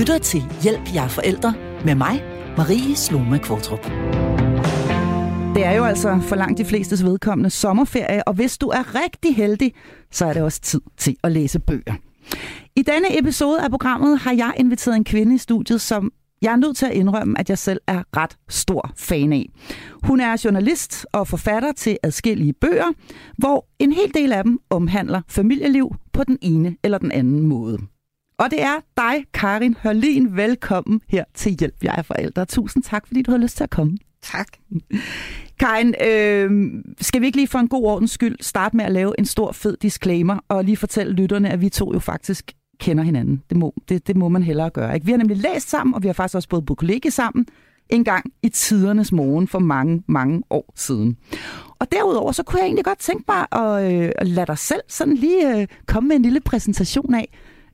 lytter til Hjælp jer forældre med mig, Marie Sloma Kvartrup. Det er jo altså for langt de flestes vedkommende sommerferie, og hvis du er rigtig heldig, så er det også tid til at læse bøger. I denne episode af programmet har jeg inviteret en kvinde i studiet, som jeg er nødt til at indrømme, at jeg selv er ret stor fan af. Hun er journalist og forfatter til adskillige bøger, hvor en hel del af dem omhandler familieliv på den ene eller den anden måde. Og det er dig, Karin Hørlin. Velkommen her til Hjælp, jeg er forældre. Tusind tak, fordi du har lyst til at komme. Tak. Karin, øh, skal vi ikke lige for en god ordens skyld starte med at lave en stor fed disclaimer og lige fortælle lytterne, at vi to jo faktisk kender hinanden. Det må, det, det må man hellere gøre. Ikke? Vi har nemlig læst sammen, og vi har faktisk også både på kollega sammen en gang i tidernes morgen for mange, mange år siden. Og derudover, så kunne jeg egentlig godt tænke mig at, øh, at lade dig selv sådan lige øh, komme med en lille præsentation af,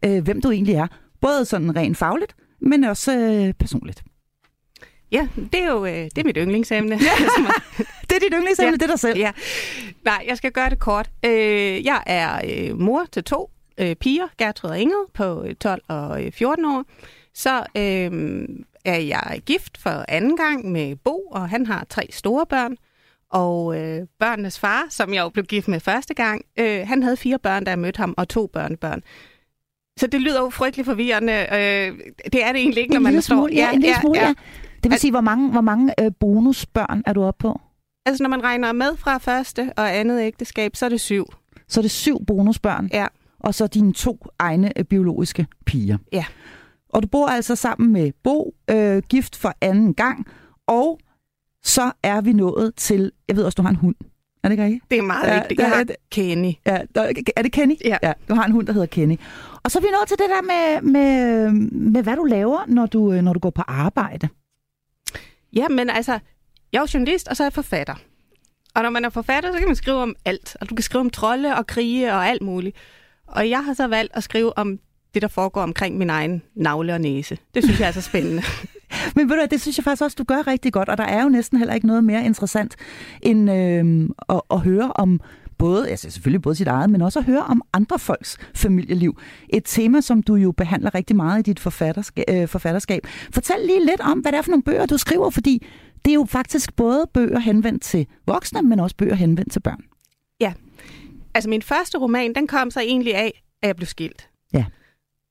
øh, hvem du egentlig er. Både sådan rent fagligt, men også øh, personligt. Ja, det er jo øh, det er mit yndlingsemne. Ja. det er dit yndlingsemne, ja. det er dig selv. Ja. Nej, jeg skal gøre det kort. Øh, jeg er øh, mor til to øh, piger, Gertrud og Ingrid, på 12 og 14 år. Så øh, er jeg gift for anden gang med Bo, og han har tre store børn. Og øh, børnenes far, som jeg jo blev gift med første gang, øh, han havde fire børn, da jeg mødte ham, og to børnebørn. Så det lyder jo frygtelig forvirrende. Øh, det er det egentlig ikke, når man står... Ja, en lille smule, ja. ja. Det vil sige, hvor mange, hvor mange øh, bonusbørn er du oppe på? Altså, når man regner med fra første og andet ægteskab, så er det syv. Så er det syv bonusbørn? Ja. Og så dine to egne øh, biologiske piger? Ja. Og du bor altså sammen med Bo, øh, gift for anden gang, og så er vi nået til, jeg ved også, du har en hund. Er det ikke rigtigt? Det er meget ja, rigtigt. Jeg har Kenny. Ja, er det Kenny? Ja. ja. Du har en hund, der hedder Kenny. Og så er vi nået til det der med, med, med hvad du laver, når du, øh, når du går på arbejde. Ja, men altså, jeg er jo journalist, og så er jeg forfatter. Og når man er forfatter, så kan man skrive om alt. Og du kan skrive om trolde og krige og alt muligt. Og jeg har så valgt at skrive om det, der foregår omkring min egen navle og næse. Det synes jeg er så spændende. Men ved du, det synes jeg faktisk også, du gør rigtig godt, og der er jo næsten heller ikke noget mere interessant end øh, at, at høre om både, altså selvfølgelig både sit eget, men også at høre om andre folks familieliv. Et tema, som du jo behandler rigtig meget i dit forfatterskab. Øh, forfatterskab. Fortæl lige lidt om, hvad det er for nogle bøger, du skriver, fordi det er jo faktisk både bøger henvendt til voksne, men også bøger henvendt til børn. Ja. Altså min første roman, den kom så egentlig af, at jeg blev skilt. Ja.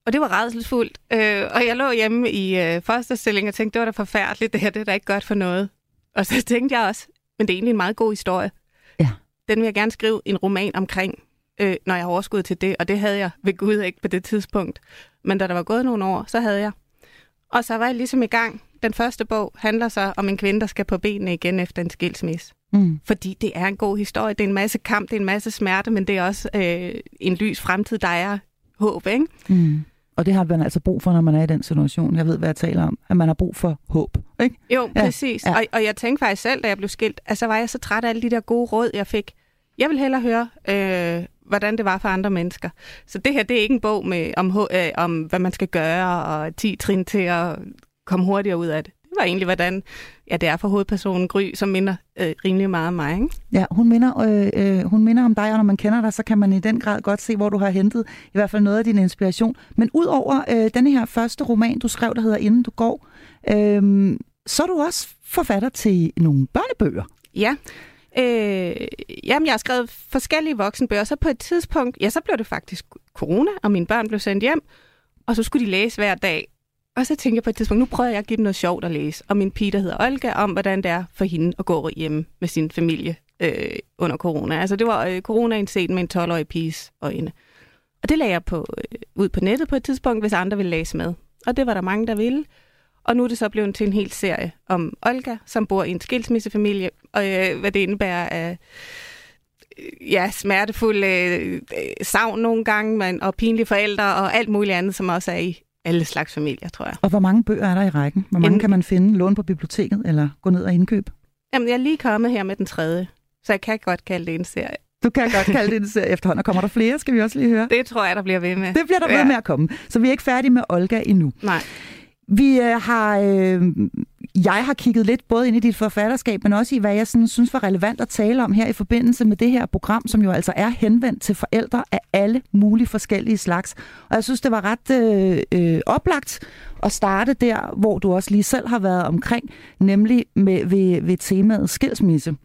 Og det var redselsfuldt. Øh, og jeg lå hjemme i øh, fosterstilling og tænkte, det var da forfærdeligt, det her det er da ikke godt for noget. Og så tænkte jeg også, men det er egentlig en meget god historie. Ja. Den vil jeg gerne skrive en roman omkring, øh, når jeg har overskud til det. Og det havde jeg ved Gud ikke på det tidspunkt. Men da der var gået nogle år, så havde jeg. Og så var jeg ligesom i gang. Den første bog handler så om en kvinde, der skal på benene igen efter en skilsmisse. Mm. Fordi det er en god historie. Det er en masse kamp, det er en masse smerte, men det er også øh, en lys fremtid, der er håb, ikke? Mm. Og det har man altså brug for, når man er i den situation. Jeg ved, hvad jeg taler om. At man har brug for håb. Ikke? Jo, ja. præcis. Ja. Og, og jeg tænkte faktisk selv, da jeg blev skilt, altså var jeg så træt af alle de der gode råd, jeg fik. Jeg vil hellere høre, øh, hvordan det var for andre mennesker. Så det her, det er ikke en bog med, om, øh, om, hvad man skal gøre, og 10 trin til at komme hurtigere ud af det var egentlig, hvordan ja, det er for hovedpersonen Gry, som minder øh, rimelig meget om mig. Ikke? Ja, hun minder, øh, øh, hun minder om dig, og når man kender dig, så kan man i den grad godt se, hvor du har hentet i hvert fald noget af din inspiration. Men ud over øh, denne her første roman, du skrev, der hedder Inden du går, øh, så er du også forfatter til nogle børnebøger. Ja, Øh, jamen, jeg har skrevet forskellige voksenbøger, så på et tidspunkt, ja, så blev det faktisk corona, og mine børn blev sendt hjem, og så skulle de læse hver dag. Og så tænkte jeg på et tidspunkt, nu prøver jeg at give dem noget sjovt at læse. Og min pige, der hedder Olga, om hvordan det er for hende at gå hjemme med sin familie øh, under corona. Altså det var øh, corona set med en 12-årig piges øjne. Og det lagde jeg på, øh, ud på nettet på et tidspunkt, hvis andre ville læse med. Og det var der mange, der ville. Og nu er det så blevet til en hel serie om Olga, som bor i en skilsmissefamilie, og øh, hvad det indebærer af øh, ja, smertefulde øh, savn nogle gange, men, og pinlige forældre og alt muligt andet, som også er i alle slags familier, tror jeg. Og hvor mange bøger er der i rækken? Hvor mange en... kan man finde? Låne på biblioteket eller gå ned og indkøbe? Jamen, jeg er lige kommet her med den tredje, så jeg kan godt kalde det en serie. Du kan godt kalde det en serie efterhånden. Og kommer der flere, skal vi også lige høre? Det tror jeg, der bliver ved med. Det bliver der ja. ved med at komme. Så vi er ikke færdige med Olga endnu. Nej. Vi øh, har... Øh, jeg har kigget lidt både ind i dit forfatterskab, men også i, hvad jeg sådan, synes var relevant at tale om her i forbindelse med det her program, som jo altså er henvendt til forældre af alle mulige forskellige slags. Og jeg synes, det var ret øh, øh, oplagt at starte der, hvor du også lige selv har været omkring, nemlig med, ved, ved temaet skilsmisse,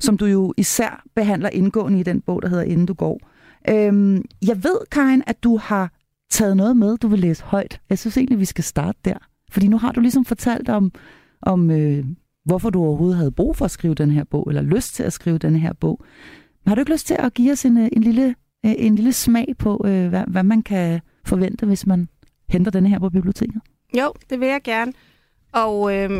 som du jo især behandler indgående i den bog, der hedder Inden du går. Øhm, jeg ved, Karin, at du har taget noget med, du vil læse højt. Jeg synes egentlig, vi skal starte der. Fordi nu har du ligesom fortalt om, om øh, hvorfor du overhovedet havde brug for at skrive den her bog, eller lyst til at skrive den her bog. Men har du ikke lyst til at give os en, øh, en, lille, øh, en lille smag på, øh, hvad, hvad man kan forvente, hvis man henter denne her på biblioteket? Jo, det vil jeg gerne. Og øh,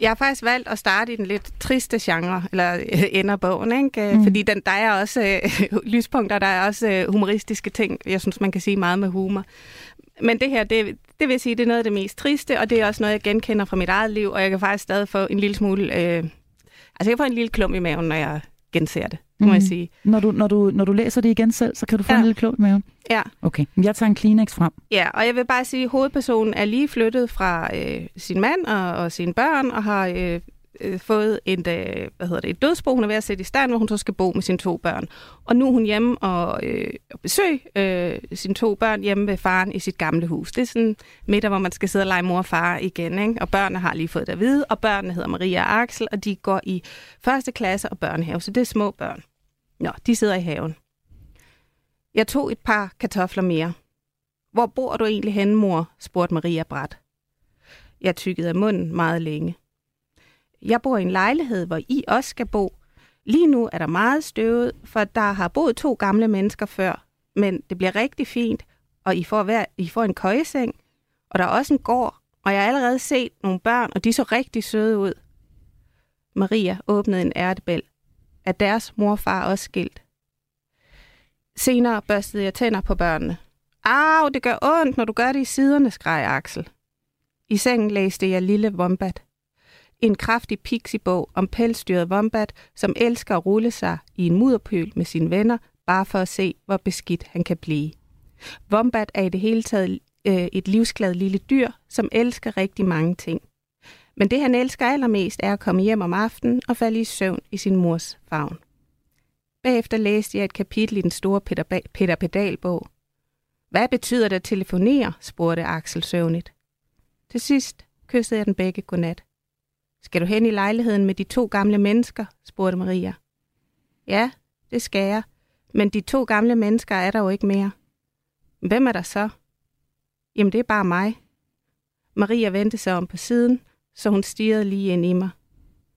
jeg har faktisk valgt at starte i den lidt triste genre, eller øh, ender bogen, ikke? Mm. fordi den, der er også øh, lyspunkter, der er også øh, humoristiske ting. Jeg synes, man kan sige meget med humor. Men det her, det, det vil sige, det er noget af det mest triste, og det er også noget, jeg genkender fra mit eget liv, og jeg kan faktisk stadig få en lille smule... Øh, altså, jeg kan få en lille klum i maven, når jeg genser det, må mm. jeg sige. Når du, når, du, når du læser det igen selv, så kan du få ja. en lille klum i maven? Ja. Okay, jeg tager en Kleenex frem. Ja, og jeg vil bare sige, at hovedpersonen er lige flyttet fra øh, sin mand og, og sine børn, og har øh, øh, fået et, øh, hvad hedder det, et dødsbo, hun er ved at sætte i stand, hvor hun så skal bo med sine to børn. Og nu er hun hjemme og, øh, og besøg øh, sine to børn hjemme ved faren i sit gamle hus. Det er sådan middag, hvor man skal sidde og lege mor og far igen. Ikke? Og børnene har lige fået det at vide, og børnene hedder Maria og Axel, og de går i første klasse og børnehave, så det er små børn. Nå, de sidder i haven. Jeg tog et par kartofler mere. Hvor bor du egentlig henne, mor? spurgte Maria bræt. Jeg tykkede af munden meget længe. Jeg bor i en lejlighed, hvor I også skal bo. Lige nu er der meget støvet, for der har boet to gamle mennesker før, men det bliver rigtig fint, og I får, hver, I får en køjeseng, og der er også en gård, og jeg har allerede set nogle børn, og de så rigtig søde ud. Maria åbnede en ærtebæl. Er deres morfar også skilt? Senere børstede jeg tænder på børnene. Au, det gør ondt, når du gør det i siderne, skreg Axel. I sengen læste jeg Lille Wombat. En kraftig pixiebog om pelsdyret Wombat, som elsker at rulle sig i en mudderpøl med sine venner, bare for at se, hvor beskidt han kan blive. Wombat er i det hele taget øh, et livsglad lille dyr, som elsker rigtig mange ting. Men det han elsker allermest er at komme hjem om aftenen og falde i søvn i sin mors favn. Bagefter læste jeg et kapitel i den store Peter, Peter Pedal-bog. Hvad betyder det at telefonere? spurgte Axel søvnigt. Til sidst kyssede jeg den begge godnat. Skal du hen i lejligheden med de to gamle mennesker? spurgte Maria. Ja, det skal jeg. Men de to gamle mennesker er der jo ikke mere. Hvem er der så? Jamen, det er bare mig. Maria vendte sig om på siden, så hun stirrede lige ind i mig.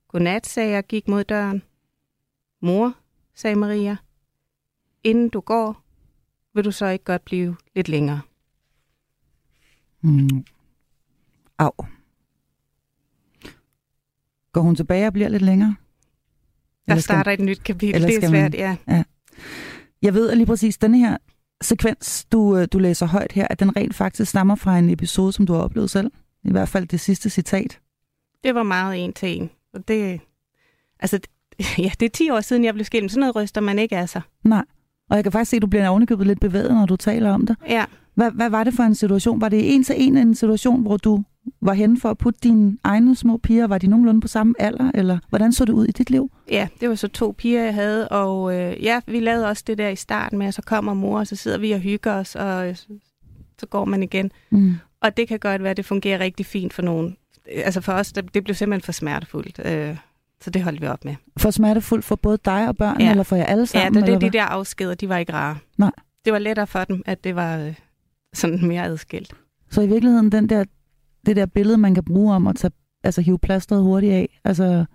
Godnat, sagde jeg og gik mod døren. Mor, sagde Maria, inden du går, vil du så ikke godt blive lidt længere? Mm. Au. Går hun tilbage og bliver lidt længere? Der eller starter et nyt kapitel. Det er svært, man, ja. ja. Jeg ved at lige præcis, denne her sekvens, du, øh, du læser højt her, at den rent faktisk stammer fra en episode, som du har oplevet selv. I hvert fald det sidste citat. Det var meget en til en. Og det, altså, ja, det er 10 år siden, jeg blev skilt. Sådan noget ryster man ikke af sig. Nej. Og jeg kan faktisk se, at du bliver ovenikøbet lidt bevæget, når du taler om det. Ja. Hvad, hvad var det for en situation? Var det en til en en situation, hvor du var henne for at putte dine egne små piger? Var de nogenlunde på samme alder, eller hvordan så det ud i dit liv? Ja, det var så to piger, jeg havde, og øh, ja, vi lavede også det der i starten med, at så kommer mor, og så sidder vi og hygger os, og så går man igen. Mm. Og det kan godt være, at det fungerer rigtig fint for nogen. Altså for os, det, det blev simpelthen for smertefuldt. Øh, så det holdt vi op med. For smertefuldt for både dig og børnene, ja. eller for jer alle sammen? Ja, det, det, de der afskeder, de var ikke rare. Nej. Det var lettere for dem, at det var øh, sådan mere adskilt. Så i virkeligheden, den der, det der billede, man kan bruge om at tage, altså hive plasteret hurtigt af, altså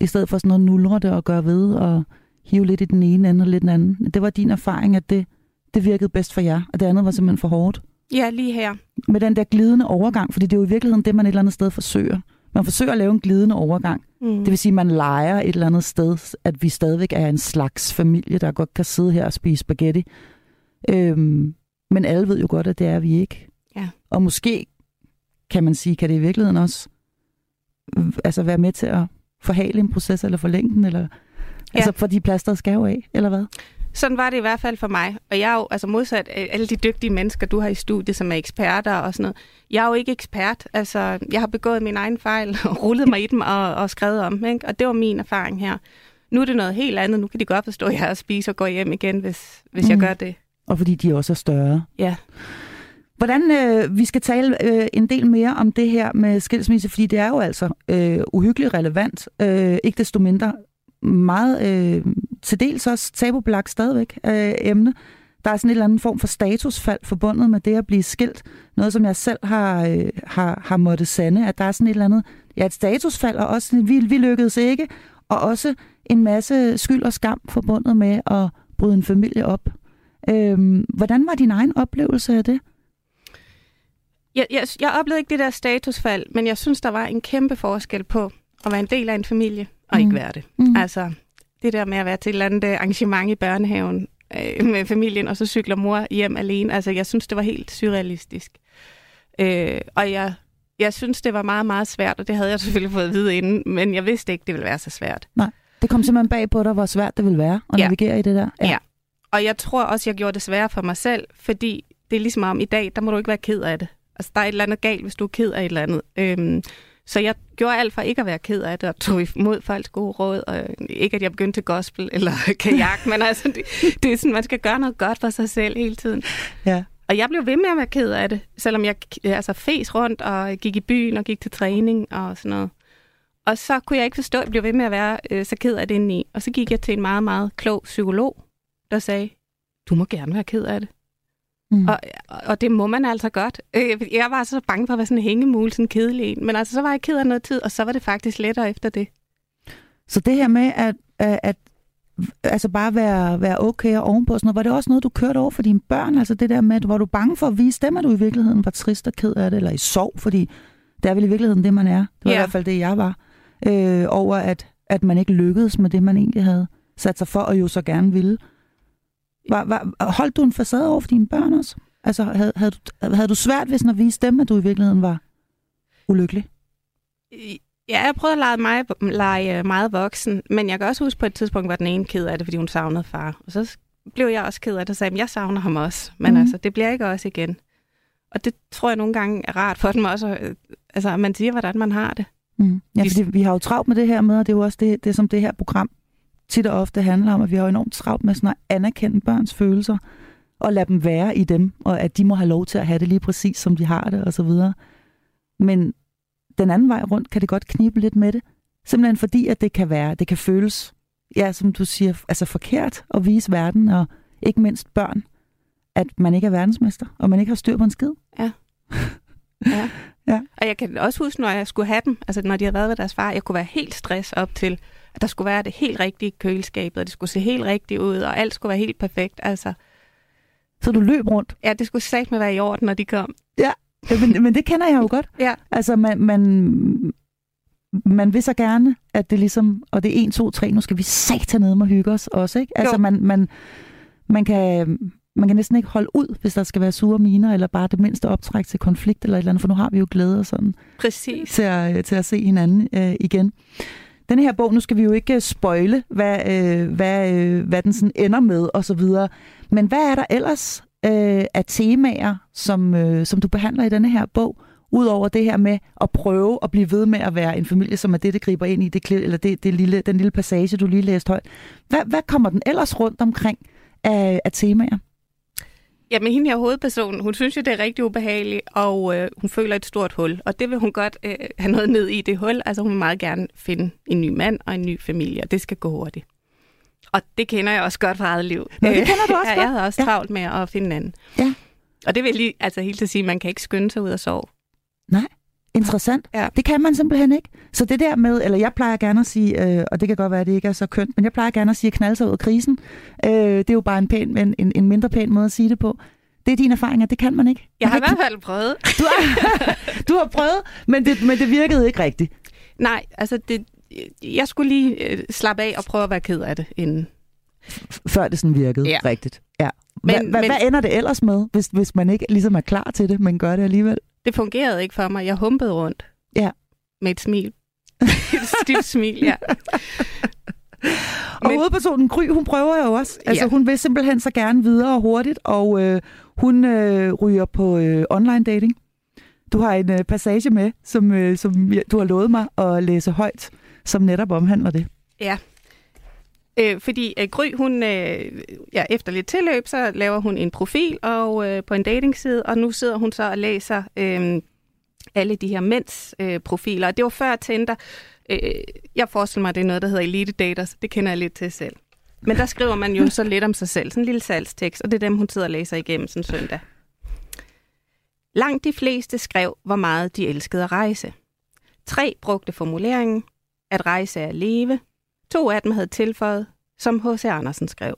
i stedet for sådan noget nulre det og gøre ved og hive lidt i den ene ende og lidt den anden. Det var din erfaring, at det, det virkede bedst for jer, og det andet var simpelthen for hårdt. Ja, lige her. Med den der glidende overgang, fordi det er jo i virkeligheden det, man et eller andet sted forsøger. Man forsøger at lave en glidende overgang. Mm. Det vil sige, at man leger et eller andet sted, at vi stadigvæk er en slags familie, der godt kan sidde her og spise spaghetti. Øhm, men alle ved jo godt, at det er vi ikke. Ja. Og måske, kan man sige, kan det i virkeligheden også altså være med til at forhale en proces, eller forlænge den, eller, ja. altså fordi plasteret skal jo af, eller hvad? sådan var det i hvert fald for mig. Og jeg er jo, altså modsat alle de dygtige mennesker, du har i studiet, som er eksperter og sådan noget, jeg er jo ikke ekspert. Altså, jeg har begået min egen fejl og rullet mig i dem og, og skrevet om, ikke? og det var min erfaring her. Nu er det noget helt andet. Nu kan de godt forstå, at jeg er spise og går hjem igen, hvis, hvis mm. jeg gør det. Og fordi de også er større. Ja. Hvordan øh, vi skal tale øh, en del mere om det her med skilsmisse, fordi det er jo altså øh, uhyggeligt relevant. Øh, ikke desto mindre meget øh, til dels også tabubelagt stadigvæk øh, emne. Der er sådan en eller anden form for statusfald forbundet med det at blive skilt. Noget, som jeg selv har, øh, har, har måttet sande, at der er sådan et eller andet, ja, et statusfald, og også vi, vi lykkedes ikke, og også en masse skyld og skam forbundet med at bryde en familie op. Øh, hvordan var din egen oplevelse af det? Jeg, jeg, jeg oplevede ikke det der statusfald, men jeg synes, der var en kæmpe forskel på at være en del af en familie og mm. ikke være det. Mm. Altså, det der med at være til et eller andet arrangement i børnehaven øh, med familien, og så cykler mor hjem alene. Altså, jeg synes, det var helt surrealistisk. Øh, og jeg, jeg synes, det var meget, meget svært, og det havde jeg selvfølgelig fået at vide inden, men jeg vidste ikke, det ville være så svært. Nej, det kom simpelthen bag på dig, hvor svært det ville være at ja. navigere i det der. Ja. ja, og jeg tror også, jeg gjorde det sværere for mig selv, fordi det er ligesom om i dag, der må du ikke være ked af det. Altså, der er et eller andet galt, hvis du er ked af et eller andet. Øhm, så jeg gjorde alt for ikke at være ked af det, og tog imod folks gode råd. Og ikke, at jeg begyndte til gospel eller kajak, men altså, det, det er sådan, man skal gøre noget godt for sig selv hele tiden. Ja. Og jeg blev ved med at være ked af det, selvom jeg altså, fes rundt og gik i byen og gik til træning og sådan noget. Og så kunne jeg ikke forstå, at jeg blev ved med at være øh, så ked af det indeni. Og så gik jeg til en meget, meget klog psykolog, der sagde, du må gerne være ked af det. Mm. Og, og det må man altså godt. Øh, jeg var så bange for at være sådan en hængemul, sådan en kedelig en. Men altså, så var jeg ked af noget tid, og så var det faktisk lettere efter det. Så det her med at, at, at altså bare være, være okay og ovenpå sådan noget, var det også noget, du kørte over for dine børn? Altså det der med, var du bange for at vise dem, at du i virkeligheden var trist og ked af det, eller i sorg? Fordi det er vel i virkeligheden det, man er. Det var ja. i hvert fald det, jeg var. Øh, over at, at man ikke lykkedes med det, man egentlig havde sat sig for, og jo så gerne ville. Var, var, holdt du en facade over for dine børn også? Altså, havde, havde, du, havde du svært ved sådan at vise dem, at du i virkeligheden var ulykkelig? Ja, jeg prøvede at lege, mig, lege meget voksen, men jeg kan også huske på et tidspunkt, var den ene ked af det, fordi hun savnede far. Og så blev jeg også ked af det, og sagde, at jeg savner ham også. Men mm. altså, det bliver ikke også igen. Og det tror jeg nogle gange er rart for dem også, altså, man siger, hvordan man har det. Mm. Ja, fordi vi har jo travlt med det her med, og det er jo også det, det som det her program tit og ofte handler om, at vi har enormt travlt med sådan at anerkende børns følelser, og lade dem være i dem, og at de må have lov til at have det lige præcis, som de har det, og så videre. Men den anden vej rundt kan det godt knibe lidt med det. Simpelthen fordi, at det kan være, det kan føles, ja, som du siger, altså forkert at vise verden, og ikke mindst børn, at man ikke er verdensmester, og man ikke har styr på en skid. Ja. ja. ja. Og jeg kan også huske, når jeg skulle have dem, altså når de havde været ved deres far, jeg kunne være helt stress op til, der skulle være det helt rigtige køleskabet, og det skulle se helt rigtigt ud, og alt skulle være helt perfekt. Altså, så du løb rundt? Ja, det skulle sagt med være i orden, når de kom. Ja, men, men det kender jeg jo godt. Ja. Altså, man, man, man vil så gerne, at det ligesom, og det er 1, 2, 3, nu skal vi tage ned og hygge os også, ikke? Altså, man, man, man, kan, man kan næsten ikke holde ud, hvis der skal være sure miner, eller bare det mindste optræk til konflikt eller et eller andet, for nu har vi jo glæde og sådan. Præcis. Til at, til at se hinanden øh, igen. Den her bog, nu skal vi jo ikke øh, spøjle, hvad, øh, hvad, øh, hvad den sådan ender med og så videre. Men hvad er der ellers øh, af temaer, som, øh, som du behandler i denne her bog? Udover det her med at prøve at blive ved med at være en familie, som er det, det griber ind i, det, eller det, det lille, den lille passage, du lige læste højt. Hvad, hvad kommer den ellers rundt omkring af, af temaer? Jamen, hende her hovedpersonen, hun synes jo, det er rigtig ubehageligt, og øh, hun føler et stort hul. Og det vil hun godt øh, have noget ned i det hul. Altså, hun vil meget gerne finde en ny mand og en ny familie, og det skal gå hurtigt. Og det kender jeg også godt fra eget liv. Nå, det kender du også ja, Jeg havde også ja. travlt med at finde en anden. Ja. Og det vil lige, altså helt til at sige, at man kan ikke skynde sig ud og sove. Nej, interessant. Ja. Det kan man simpelthen ikke. Så det der med, eller jeg plejer gerne at sige, øh, og det kan godt være, at det ikke er så kønt, men jeg plejer gerne at sige at knalde sig ud af krisen. Øh, det er jo bare en, pæn, en, en, en mindre pæn måde at sige det på. Det er dine erfaringer, det kan man ikke. Jeg har i hvert fald prøvet. Du har, du har prøvet, men det, men det virkede ikke rigtigt. Nej, altså det, jeg skulle lige øh, slappe af og prøve at være ked af det inden. Før det sådan virkede ja. rigtigt. Ja. Men, hva, hva, men, hvad ender det ellers med, hvis, hvis man ikke ligesom er klar til det, men gør det alligevel? Det fungerede ikke for mig. Jeg humpede rundt. Ja. Med et smil. et stift smil, ja. Og Men... hovedpersonen Gry, hun prøver jo også. Altså, Ja. hun vil simpelthen så gerne videre og hurtigt, og øh, hun øh, ryger på øh, online dating. Du har en øh, passage med, som, øh, som du har lovet mig at læse højt, som netop omhandler det. Ja. Øh, fordi øh, Gry, hun, øh, ja, efter lidt tilløb, så laver hun en profil og øh, på en datingside, og nu sidder hun så og læser øh, alle de her mænds øh, profiler. Og det var før Tinder. Øh, jeg forestiller mig, at det er noget, der hedder Elite Daters. Det kender jeg lidt til selv. Men der skriver man jo så lidt om sig selv. Sådan en lille salgstekst, og det er dem, hun sidder og læser igennem sådan søndag. Langt de fleste skrev, hvor meget de elskede at rejse. Tre brugte formuleringen, at rejse er at leve. To af dem havde tilføjet, som H.C. Andersen skrev.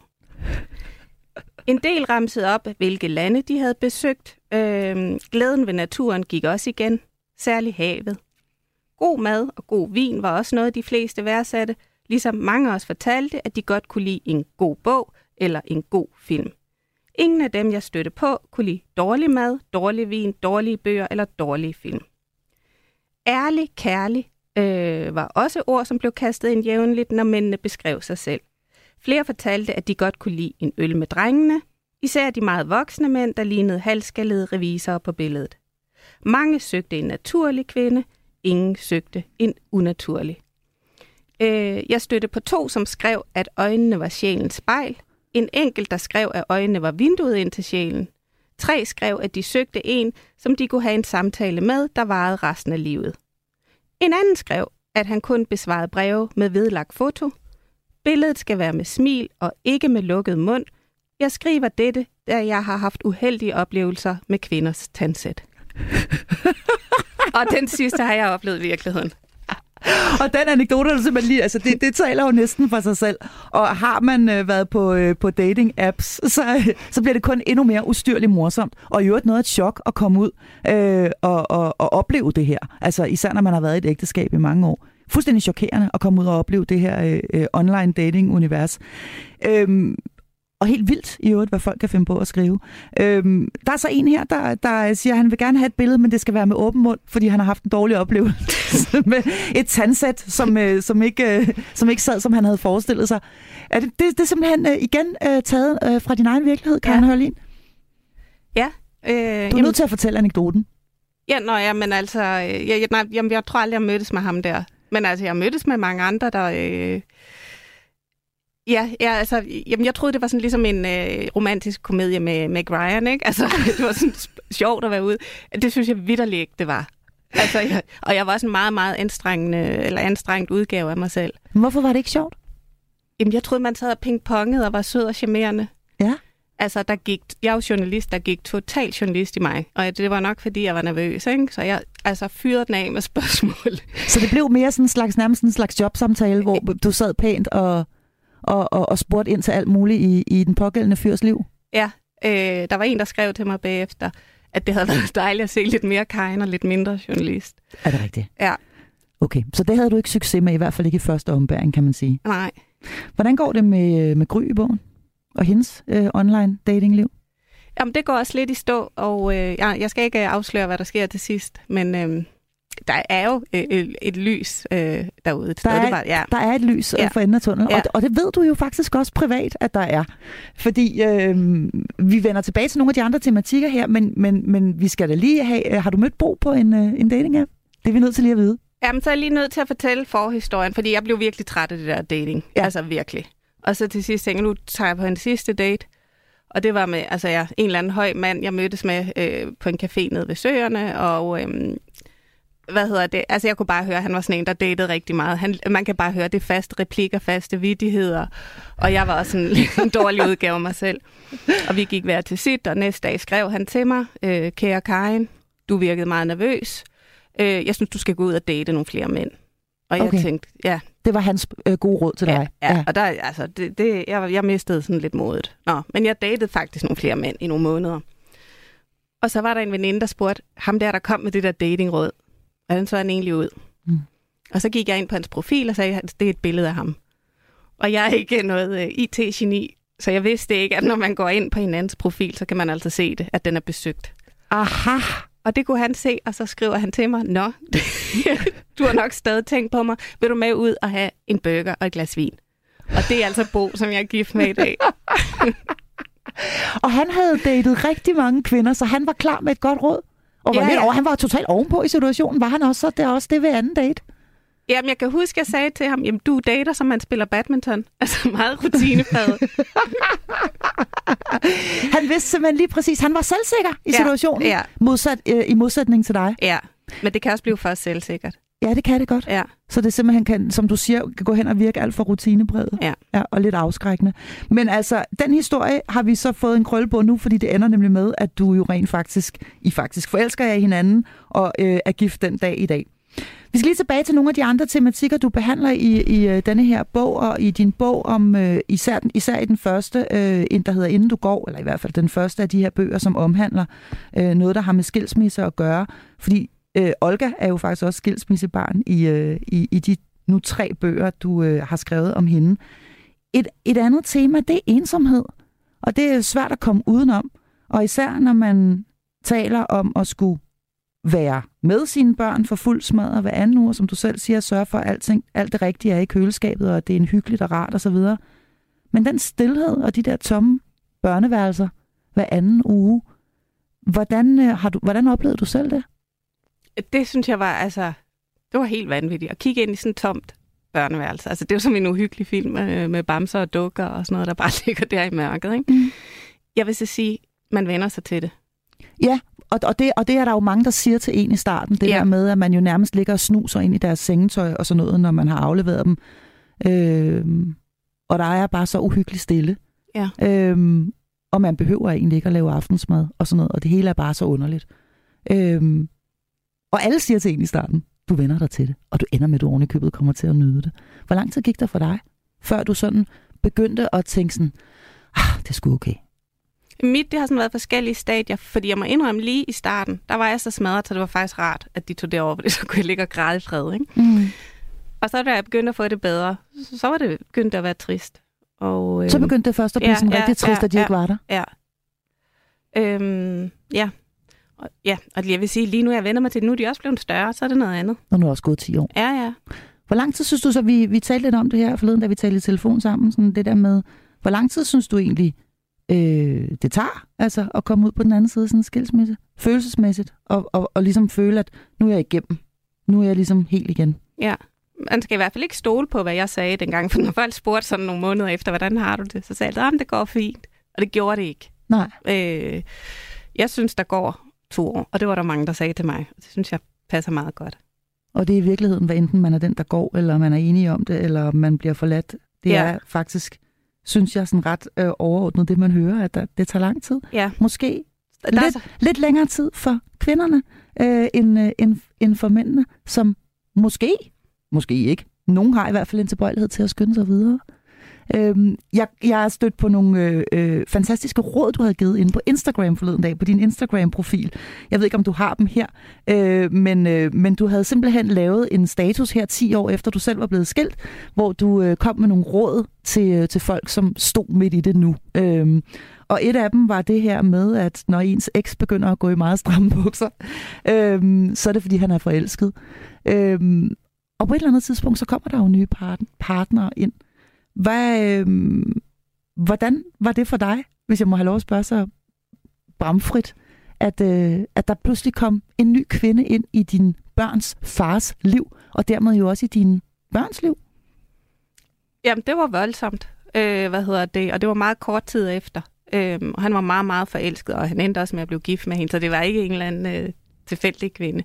En del ramsede op, hvilke lande de havde besøgt. Øhm, glæden ved naturen gik også igen, særligt havet. God mad og god vin var også noget, de fleste værdsatte, ligesom mange også fortalte, at de godt kunne lide en god bog eller en god film. Ingen af dem, jeg støtte på, kunne lide dårlig mad, dårlig vin, dårlige bøger eller dårlige film. Ærlig, kærlig øh, var også ord, som blev kastet ind jævnligt, når mændene beskrev sig selv. Flere fortalte, at de godt kunne lide en øl med drengene, især de meget voksne mænd, der lignede halvskallede revisorer på billedet. Mange søgte en naturlig kvinde, ingen søgte en unaturlig. Øh, jeg støtte på to, som skrev, at øjnene var sjælens spejl. En enkelt, der skrev, at øjnene var vinduet ind til sjælen. Tre skrev, at de søgte en, som de kunne have en samtale med, der varede resten af livet. En anden skrev, at han kun besvarede breve med vedlagt foto. Billedet skal være med smil og ikke med lukket mund. Jeg skriver dette, da jeg har haft uheldige oplevelser med kvinders tandsæt. og den sidste har jeg oplevet i virkeligheden. Og den anekdote, er simpelthen lige, altså det, det taler jo næsten for sig selv. Og har man øh, været på, øh, på dating-apps, så, øh, så bliver det kun endnu mere ustyrligt morsomt. Og i øvrigt noget af et chok at komme ud øh, og, og, og opleve det her. Altså især når man har været i et ægteskab i mange år. Fuldstændig chokerende at komme ud og opleve det her øh, øh, online dating-univers. Øhm, og helt vildt i øvrigt, hvad folk kan finde på at skrive. Øhm, der er så en her, der, der siger, at han vil gerne have et billede, men det skal være med åben mund, fordi han har haft en dårlig oplevelse med et tandsæt, som, øh, som, ikke, øh, som ikke sad, som han havde forestillet sig. Er det, det, det er simpelthen øh, igen øh, taget øh, fra din egen virkelighed, Karen Ja. ja. Hørlin? Ja. Øh, Du er nødt til at fortælle anekdoten. Ja, nå, ja, men altså, øh, jeg, jeg, nej, jamen, jeg tror aldrig, jeg mødtes med ham der. Men altså, jeg mødtes med mange andre, der... Øh, ja, ja, altså, jamen, jeg troede, det var sådan ligesom en øh, romantisk komedie med Meg Ryan, ikke? Altså, det var sådan sjovt at være ude. Det synes jeg vidderligt ikke, det var. Altså, jeg, og jeg var også en meget, meget anstrengende, eller anstrengt udgave af mig selv. Hvorfor var det ikke sjovt? Jamen, jeg troede, man sad og pingpongede og var sød og charmerende. Ja. Altså, der gik, jeg er jo journalist, der gik totalt journalist i mig. Og det var nok, fordi jeg var nervøs, ikke? Så jeg altså, fyrede den af med spørgsmål. Så det blev mere sådan en slags, nærmest en slags jobsamtale, hvor du sad pænt og, og, og, og spurgte ind til alt muligt i, i den pågældende fyrs liv? Ja, øh, der var en, der skrev til mig bagefter, at det havde været dejligt at se lidt mere Kajen og lidt mindre journalist. Er det rigtigt? Ja. Okay, så det havde du ikke succes med, i hvert fald ikke i første ombæring, kan man sige. Nej. Hvordan går det med, med Gry i bogen? Og hendes øh, online datingliv? Jamen, det går også lidt i stå, og øh, jeg, jeg skal ikke øh, afsløre, hvad der sker til sidst, men øh, der er jo øh, et, et lys øh, derude. Der er- det ja. Der er et lys Ja. ja. for enden af tunnelen, Ja. og, og det ved du jo faktisk også privat, at der er. Fordi øh, vi vender tilbage til nogle af de andre tematikker her, men, men, men vi skal da lige have... øh, Har du mødt Bo på en, øh, en dating-app? Det er vi nødt til lige at vide. Jamen, så er jeg lige nødt til at fortælle forhistorien, fordi jeg blev virkelig træt af det der dating. Ja. Ja. Altså virkelig. Og så til sidst tænkte jeg, nu tager jeg på en sidste date. Og det var med altså, jeg, en eller anden høj mand, jeg mødtes med øh, på en café nede ved Søerne, og øh, hvad hedder det? Altså, jeg kunne bare høre, at han var sådan en, der datede rigtig meget. Han, man kan bare høre, det faste replikker, faste vidigheder. Og jeg var også sådan en dårlig udgave af mig selv. Og vi gik hver til sit, og næste dag skrev han til mig, øh, kære Karin, du virkede meget nervøs. Øh, jeg synes, du skal gå ud og date nogle flere mænd. Og jeg Okay. tænkte, ja, Det var hans øh, gode råd til ja, dig. ja. ja. Og der, altså, det, det, jeg, jeg mistede sådan lidt modet. Nå, men jeg datede faktisk nogle flere mænd i nogle måneder. Og så var der en veninde, der spurgte, ham der, der kom med det der datingråd, hvordan så han egentlig ud? Mm. Og så gik jeg ind på hans profil og sagde, at det er et billede af ham. Og jeg er ikke noget uh, IT-geni, så jeg vidste ikke, at når man går ind på hinandens profil, så kan man altså se det, at den er besøgt. Aha! Og det kunne han se, og så skriver han til mig, Nå, du har nok stadig tænkt på mig. Vil du med ud og have en burger og et glas vin? Og det er altså Bo, som jeg er gift med i dag. Og han havde datet rigtig mange kvinder, så han var klar med et godt råd. Og var Ja, lidt over, han var totalt ovenpå i situationen. Var han også så? Det er også det ved anden date. Jamen, jeg kan huske, jeg sagde til ham, jamen, du dater, som man spiller badminton. Altså meget rutinepræget. Han vidste simpelthen lige præcis, han var selvsikker i Ja, situationen, ja. Modsat, øh, i modsætning til dig. ja, men det kan også blive for selvsikkert. Ja, det kan det godt. Ja. Så det simpelthen kan, som du siger, kan gå hen og virke alt for rutinebredet. Ja. ja. Og lidt afskrækkende. Men altså, den historie har vi så fået en krølle på nu, fordi det ender nemlig med, at du jo rent faktisk, I faktisk forelsker jer hinanden, og øh, er gift den dag i dag. Vi skal lige tilbage til nogle af de andre tematikker, du behandler i, i øh, denne her bog, og i din bog om, øh, især, den, især i den første, øh, en, der hedder Inden du går, eller i hvert fald den første af de her bøger, som omhandler øh, noget, der har med skilsmisse at gøre. Fordi øh, Olga er jo faktisk også skilsmissebarn i, øh, i, i de nu tre bøger, du øh, har skrevet om hende. Et, et andet tema, det er ensomhed. Og det er svært at komme udenom. Og især når man taler om at skulle være med sine børn for fuld og hver anden uge, som du selv siger, sørge for, at alting, alt det rigtige er i køleskabet, og at det er en hyggeligt og rart osv. Men den stillhed og de der tomme børneværelser hver anden uge, hvordan, øh, har du, hvordan oplevede du selv det? Det synes jeg var, altså, det var helt vanvittigt. At kigge ind i sådan tomt børneværelse. Altså, det er jo som en uhyggelig film med, med bamser og dukker og sådan noget, der bare ligger der i mørket. Ikke? Mm. Jeg vil så sige, man vender sig til det. Ja, og, og, det, og det er der jo mange, der siger til en i starten. Det Ja. der med, at man jo nærmest ligger og snuser ind i deres sengetøj og sådan noget, når man har afleveret dem. Øhm, og der er bare så uhyggeligt stille. Ja. Øhm, og man behøver egentlig ikke at lave aftensmad og sådan noget, og det hele er bare så underligt. Øhm, og alle siger til en i starten, du vender dig til det, og du ender med, at du i købet kommer til at nyde det. Hvor lang tid gik der for dig, før du sådan begyndte at tænke sådan, ah, det sgu okay. Mit, det har sådan været forskellige stadier, fordi jeg må indrømme lige i starten, der var jeg så smadret, så det var faktisk rart, at de tog derover, fordi så kunne jeg ligge og græde i fred. Ikke? Mm. Og så da jeg begyndte at få det bedre, så, var det begyndt at være trist. Og, øhm, Så begyndte det først at blive ja, sådan ja, rigtig trist, ja, at de ikke ja. var der. Ja. Øhm, ja. Og, ja, og jeg vil sige, lige nu jeg vender mig til, nu er de også blevet større, så er det noget andet. Og nu er det også gået 10 år. Ja, ja. Hvor lang tid synes du så, vi, vi talte lidt om det her forleden, da vi talte i telefon sammen, sådan det der med, hvor lang tid synes du egentlig, øh, det tager altså, at komme ud på den anden side af sådan en skilsmisse, følelsesmæssigt, og, og, og ligesom føle, at nu er jeg igennem. Nu er jeg ligesom helt igen. Ja. Man skal i hvert fald ikke stole på, hvad jeg sagde dengang, for når folk spurgte sådan nogle måneder efter, hvordan har du det, så sagde jeg, at det går fint. Og det gjorde det ikke. Nej. Øh, jeg synes, der går to år, og det var der mange, der sagde til mig. Det synes jeg passer meget godt. Og det er i virkeligheden, hvad enten man er den, der går, eller man er enig om det, eller man bliver forladt. Det Ja. er faktisk, synes jeg, sådan ret øh, overordnet, det man hører, at der, det tager lang tid. Ja. Måske Der er lidt, så, lidt længere tid for kvinderne øh, end, øh, end, end for mændene, som måske, måske ikke, nogen har i hvert fald en tilbøjelighed til at skynde sig videre. Øhm, jeg, jeg er stødt på nogle øh, øh, fantastiske råd, du havde givet inde på Instagram forleden dag, på din Instagram-profil. Jeg ved ikke, om du har dem her, øh, men, øh, men du havde simpelthen lavet en status her 10 år efter, du selv var blevet skilt, hvor du øh, kom med nogle råd til, øh, til folk, som stod midt i det nu. Øhm, og et af dem var det her med, at når ens eks begynder at gå i meget stramme bukser, øhm, så er det, fordi han er forelsket. Øhm, og på et eller andet tidspunkt, så kommer der jo nye part- partnere ind. Hvad, øh, hvordan var det for dig, hvis jeg må have lov at spørge så bramfrit, at, øh, at der pludselig kom en ny kvinde ind i din børns fars liv, og dermed jo også i din børns liv? Jamen, det var voldsomt. Øh, hvad hedder det? Og det var meget kort tid efter. Øh, og han var meget, meget forelsket, og han endte også med at blive gift med hende, så det var ikke en eller anden øh, tilfældig kvinde.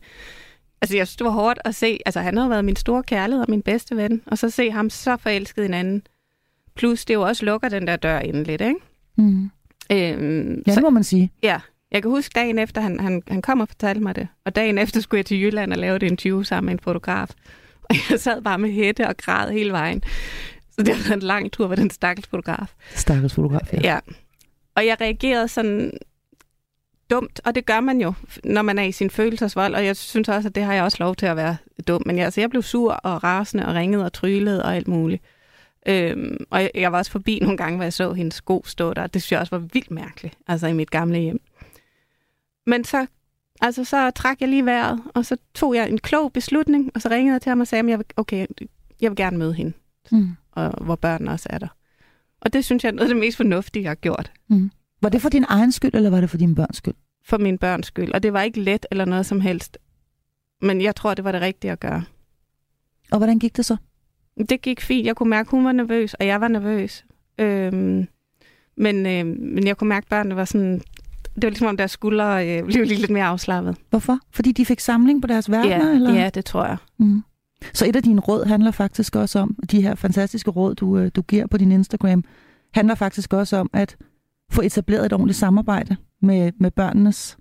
Altså, jeg synes, det var hårdt at se. Altså, han havde været min store kærlighed og min bedste ven, og så se ham så forelsket i en anden. Plus, det jo også lukker den der dør endeligt, ikke? Mm. Øhm, Ja, så, det må man sige. ja, jeg kan huske dagen efter, han, han, han kom og fortalte mig det. Og dagen efter skulle jeg til Jylland og lave et interview sammen med en fotograf. Og jeg sad bare med hætte og græd hele vejen. Så det var en lang tur med den stakkels fotograf. Stakkels fotograf, ja. Ja. Og jeg reagerede sådan dumt, og det gør man jo, når man er i sin følelsesvold, og jeg synes også, at det har jeg også lov til at være dum. Men jeg, altså, jeg blev sur og rasende og ringede og tryllede og alt muligt. Øhm, og jeg, jeg var også forbi nogle gange, hvor jeg så hendes sko stå der. Det synes jeg også var vildt mærkeligt, altså i mit gamle hjem. Men så, altså, så trak jeg lige vejret, og så tog jeg en klog beslutning, og så ringede jeg til ham og sagde, at jeg vil, okay, jeg vil gerne møde hende. Mm. og hvor børnene også er der. Og det synes jeg er noget af det mest fornuftige, jeg har gjort. Mm. Var det for din egen skyld, eller var det for din børns skyld? For min børns skyld. Og det var ikke let eller noget som helst. Men jeg tror, det var det rigtige at gøre. Og hvordan gik det så? Det gik fint. Jeg kunne mærke, at hun var nervøs, og jeg var nervøs. Øhm, men, øh, men jeg kunne mærke, at børnene var sådan... Det var ligesom om deres skuldre øh, blev lige lidt mere afslappet. Hvorfor? Fordi de fik samling på deres verdener? Ja, eller? ja, det tror jeg. Mm. Så et af dine råd handler faktisk også om, de her fantastiske råd, du, øh, du giver på din Instagram, handler faktisk også om at få etableret et ordentligt samarbejde med, med børnenes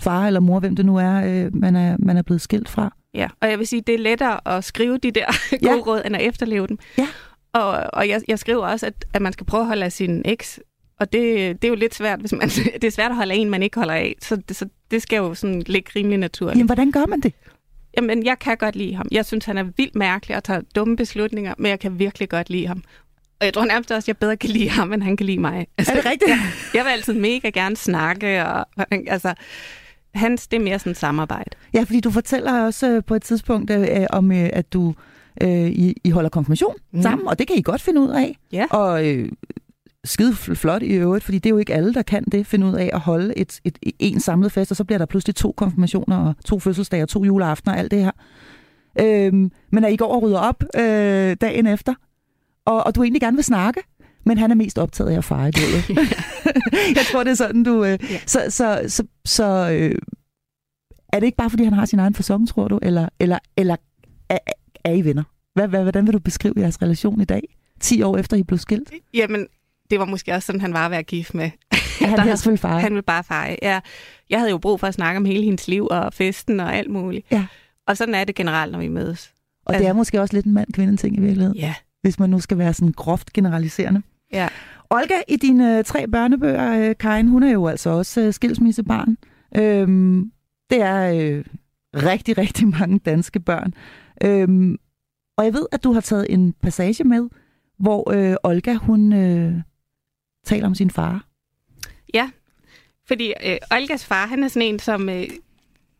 far eller mor, hvem det nu er, øh, man, er, man er blevet skilt fra. Ja, og jeg vil sige, det er lettere at skrive de der gode Ja. råd, end at efterleve dem. Ja. Og, og jeg, jeg skriver også, at, at man skal prøve at holde af sin eks. Og det, det er jo lidt svært, hvis man, det er svært at holde af en, man ikke holder af. Så det, så det skal jo sådan ligge rimelig naturligt. Jamen, hvordan gør man det? Jamen, jeg kan godt lide ham. Jeg synes, han er vildt mærkelig og tager dumme beslutninger, men jeg kan virkelig godt lide ham. Og jeg tror nærmest også, at jeg bedre kan lide ham, end han kan lide mig. Altså, Er det rigtigt? Jeg, jeg vil altid mega gerne snakke, og altså, hans, det er mere sådan et samarbejde. Ja, fordi du fortæller også øh, på et tidspunkt øh, øh, om, øh, at du øh, I, I holder konfirmation mm. Mm. sammen, og det kan I godt finde ud af. Ja. Og øh, skide fl- flot i øvrigt, fordi det er jo ikke alle, der kan det, finde ud af at holde et, et, en samlet fest, og så bliver der pludselig to konfirmationer, og to fødselsdage, og to juleaftener, og alt det her. Øhm, men at I går og rydder op øh, dagen efter, og, og du egentlig gerne vil snakke, men han er mest optaget af at fare bålet. Jeg tror, det er sådan, du... Øh, Ja. Så, så, så, så øh, er det ikke bare, fordi han har sin egen fasong, tror du? Eller, eller, eller er, er I venner? Hvad, hvad, hvordan vil du beskrive jeres relation i dag? 10 år efter, I blev skilt? Jamen, det var måske også sådan, han var at være gift med. Han Der- helst vil fare? Han ville bare feje. Ja, jeg havde jo brug for at snakke om hele hendes liv og festen og alt muligt. Ja. Og sådan er det generelt, når vi mødes. Og det er måske også lidt en mand-kvinde-ting i virkeligheden, Ja. hvis man nu skal være sådan groft generaliserende. Ja. Olga, i dine øh, tre børnebøger, øh, Karin, hun er jo altså også øh, skilsmissebarn. Øhm, det er øh, rigtig, rigtig mange danske børn. Øhm, og jeg ved, at du har taget en passage med, hvor øh, Olga, hun øh, taler om sin far. Fordi øh, Olgas far, han er sådan en, som øh,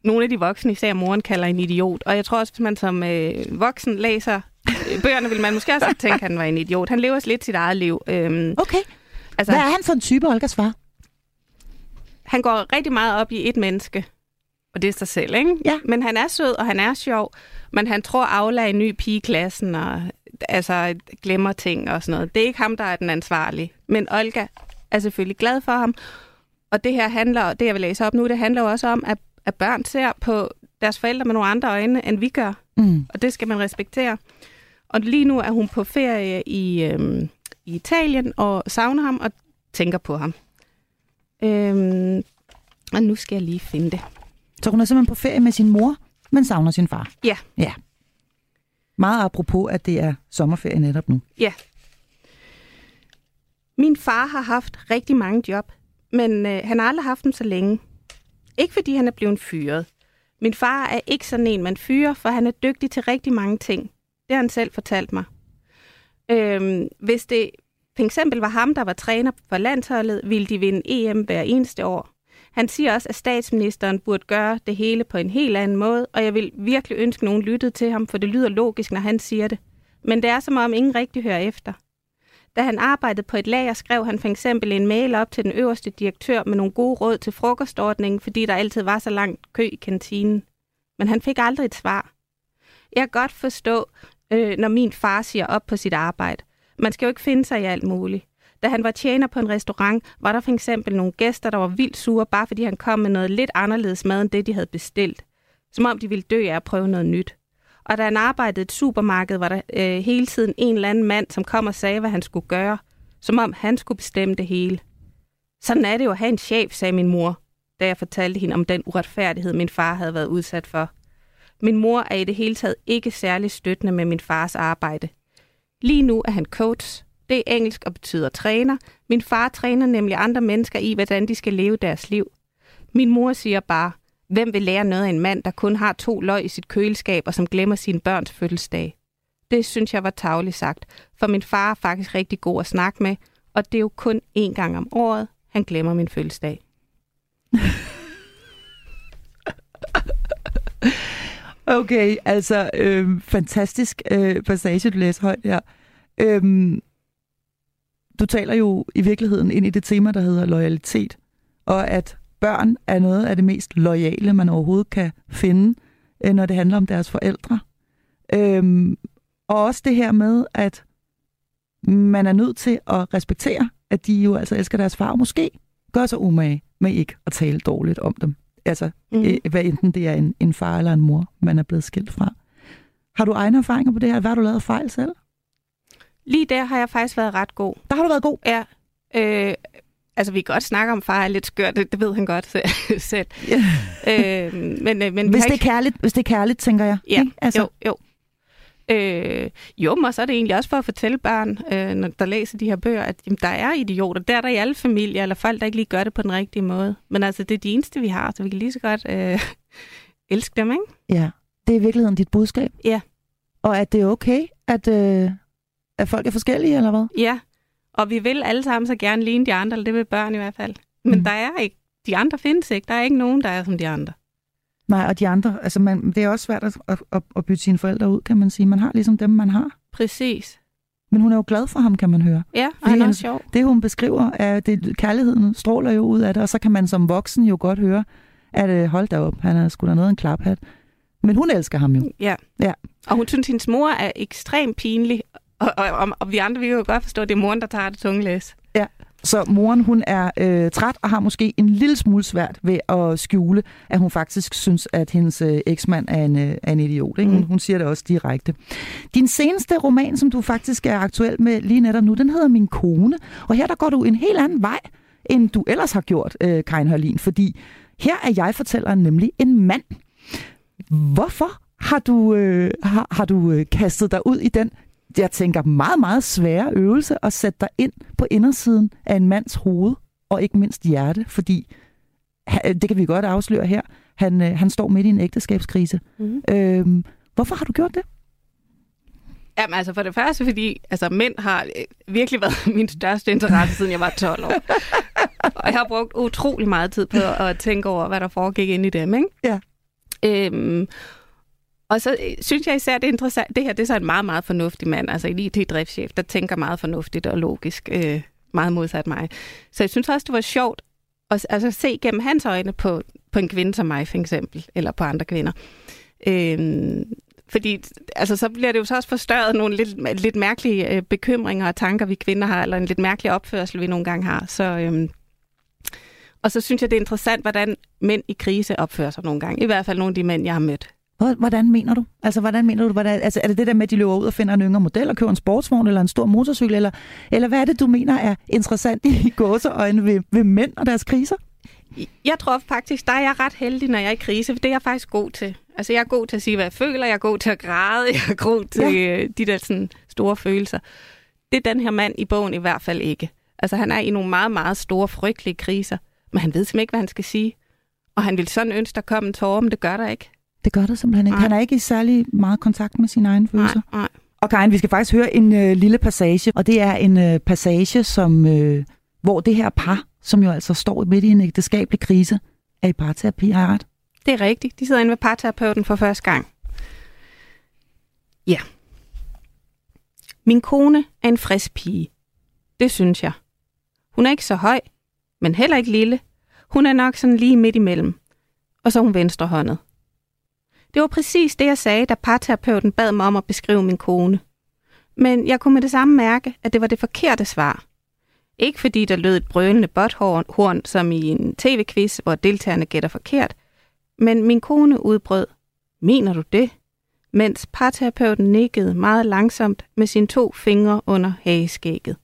nogle af de voksne, især moren, kalder en idiot. Og jeg tror også, hvis man som øh, voksen læser bøgerne, vil man måske også tænke, at han var en idiot. Han lever lidt sit eget liv. Øhm, Okay. altså, Hvad er han for en type, Olgas far? han går rigtig meget op i et menneske, og det er sig selv, ikke? Ja. Men han er sød, og han er sjov, men han tror, Aula er en ny pige i klassen, og altså, glemmer ting og sådan noget. Det er ikke ham, der er den ansvarlige. Men Olga er selvfølgelig glad for ham, og det her handler, det jeg vil læse op nu, det handler jo også om, at, at børn ser på deres forældre med nogle andre øjne, end vi gør, Mm. og det skal man respektere. Og lige nu er hun på ferie i, øhm, i Italien og savner ham og tænker på ham. Øhm, og nu skal jeg lige finde det. Så hun er simpelthen på ferie med sin mor, men savner sin far. Ja. Ja. Meget apropos, at det er sommerferie netop nu. Min far har haft rigtig mange job, men øh, han har aldrig haft dem så længe. Ikke fordi han er blevet fyret. Min far er ikke sådan en, man fyrer, for han er dygtig til rigtig mange ting. Det har han selv fortalt mig. Øhm, hvis det for eksempel var ham, der var træner for landsholdet, ville de vinde EM hver eneste år. Han siger også, at statsministeren burde gøre det hele på en helt anden måde, og jeg vil virkelig ønske, at nogen lyttede til ham, for det lyder logisk, når han siger det. Men det er som om ingen rigtig hører efter. Da han arbejdede på et lager, skrev han for eksempel en mail op til den øverste direktør med nogle gode råd til frokostordningen, fordi der altid var så lang kø i kantinen. Men han fik aldrig et svar. Jeg kan godt forstå, øh, når min far siger op på sit arbejde. Man skal jo ikke finde sig i alt muligt. Da han var tjener på en restaurant, var der for eksempel nogle gæster, der var vildt sure, bare fordi han kom med noget lidt anderledes mad end det, de havde bestilt. Som om de ville dø af at prøve noget nyt. Og da han arbejdede i et supermarked, var der øh, hele tiden en eller anden mand, som kom og sagde, hvad han skulle gøre. Som om han skulle bestemme det hele. Sådan er det jo at have en chef, sagde min mor, da jeg fortalte hende om den uretfærdighed, min far havde været udsat for. Min mor er i det hele taget ikke særlig støttende med min fars arbejde. Lige nu er han coach. Det er engelsk og betyder træner. Min far træner nemlig andre mennesker i, hvordan de skal leve deres liv. Min mor siger bare, hvem vil lære noget af en mand, der kun har to løg i sit køleskab og som glemmer sine børns fødselsdag? Det synes jeg var tavligt sagt, for min far er faktisk rigtig god at snakke med, og det er jo kun én gang om året, han glemmer min fødselsdag. Okay, altså øh, fantastisk øh, passage, du læser højt her. Øhm, du taler jo i virkeligheden ind i det tema, der hedder loyalitet, og at børn er noget af det mest loyale, man overhovedet kan finde, øh, når det handler om deres forældre. Øhm, og også det her med, at man er nødt til at respektere, at de jo altså elsker deres far, og måske gør sig umage med ikke at tale dårligt om dem. Altså, mm. hvad enten det er en, en far eller en mor, man er blevet skilt fra. Har du egne erfaringer på det her? Hvad har du lavet fejl selv? Lige der har jeg faktisk været ret god. Der har du været god? Ja. Øh, altså, vi kan godt snakke om, far er lidt skør, det, det ved han godt selv. Yeah. øh, men, øh, men hvis, det er kærligt, hvis det er kærligt, tænker jeg. Ja, ikke? Altså. jo, jo. Øh, jo, og så er det egentlig også for at fortælle børn, øh, når der læser de her bøger, at jamen, der er idioter. Der er der i alle familier, eller folk, der ikke lige gør det på den rigtige måde. Men altså, det er de eneste, vi har, så vi kan lige så godt øh, elske dem, ikke? Ja, det er i virkeligheden dit budskab. Ja. Og at det er okay, at, øh, at folk er forskellige, eller hvad? Ja, og vi vil alle sammen så gerne ligne de andre, eller det vil børn i hvert fald. Men mm. der er ikke, de andre findes ikke. Der er ikke nogen, der er som de andre. Nej, og de andre, altså man, det er også svært at, at, at, at bytte sine forældre ud, kan man sige. Man har ligesom dem, man har. Præcis. Men hun er jo glad for ham, kan man høre. Ja, og Fordi han er også sjov. Det, hun beskriver, er, det, kærligheden stråler jo ud af det, og så kan man som voksen jo godt høre, at øh, hold da op, han er sgu da noget en klaphat. Men hun elsker ham jo. Ja. ja. Og hun synes, hendes mor er ekstremt pinlig, og, og, og, og vi andre vi kan jo godt forstå, at det er moren, der tager det tunge læs. Ja, så moren hun er øh, træt og har måske en lille smule svært ved at skjule, at hun faktisk synes, at hendes øh, eksmand er en, øh, er en idiot. Ikke? Hun, mm. hun siger det også direkte. Din seneste roman, som du faktisk er aktuel med lige netop nu, den hedder Min Kone. Og her der går du en helt anden vej, end du ellers har gjort, øh, Karin Hørlin. Fordi her er jeg fortælleren nemlig en mand. Hvorfor har du, øh, har, har du øh, kastet dig ud i den jeg tænker, meget, meget svære øvelse at sætte dig ind på indersiden af en mands hoved, og ikke mindst hjerte, fordi det kan vi godt afsløre her. Han, øh, han står midt i en ægteskabskrise. Mm. Øhm, hvorfor har du gjort det? Jamen altså for det første, fordi altså, mænd har øh, virkelig været min største interesse, siden jeg var 12 år. og jeg har brugt utrolig meget tid på at tænke over, hvad der foregik ind i dem. Ikke? Ja. Øhm, og så øh, synes jeg især, det er interessant. Det her det er så en meget, meget fornuftig mand, altså en IT-driftschef, der tænker meget fornuftigt og logisk, øh, meget modsat mig. Så jeg synes også, det var sjovt at altså, se gennem hans øjne på, på en kvinde som mig, for eksempel, eller på andre kvinder. Øh, fordi altså, så bliver det jo så også forstørret nogle lidt, lidt mærkelige øh, bekymringer og tanker, vi kvinder har, eller en lidt mærkelig opførsel, vi nogle gange har. Så, øh, og så synes jeg, det er interessant, hvordan mænd i krise opfører sig nogle gange. I hvert fald nogle af de mænd, jeg har mødt. Hvordan mener du? Altså, hvordan mener du? Hvordan, altså, er det det der med, at de løber ud og finder en yngre model og køber en sportsvogn eller en stor motorcykel? Eller, eller hvad er det, du mener er interessant i gåseøjne ved, ved mænd og deres kriser? Jeg tror faktisk, der er jeg ret heldig, når jeg er i krise, for det er jeg faktisk god til. Altså, jeg er god til at sige, hvad jeg føler, jeg er god til at græde, jeg er god til ja. Øh, de der sådan, store følelser. Det er den her mand i bogen i hvert fald ikke. Altså, han er i nogle meget, meget store, frygtelige kriser, men han ved simpelthen ikke, hvad han skal sige. Og han vil sådan ønske, der kom en tårer, men det gør der ikke. Det gør det simpelthen ikke. Nej. Han er ikke i særlig meget kontakt med sine egne følelser. Nej, nej. Og Karin, vi skal faktisk høre en øh, lille passage, og det er en øh, passage, som, øh, hvor det her par, som jo altså står midt i en ægteskabelig krise, er i parterapi, har jeg ret? Det er rigtigt. De sidder inde ved parterapeuten for første gang. Ja. Min kone er en frisk pige. Det synes jeg. Hun er ikke så høj, men heller ikke lille. Hun er nok sådan lige midt imellem. Og så er hun venstrehåndet. Det var præcis det, jeg sagde, da parterapeuten bad mig om at beskrive min kone. Men jeg kunne med det samme mærke, at det var det forkerte svar. Ikke fordi der lød et brølende botthorn som i en tv-quiz, hvor deltagerne gætter forkert, men min kone udbrød, mener du det? Mens parterapeuten nikkede meget langsomt med sine to fingre under hageskægget.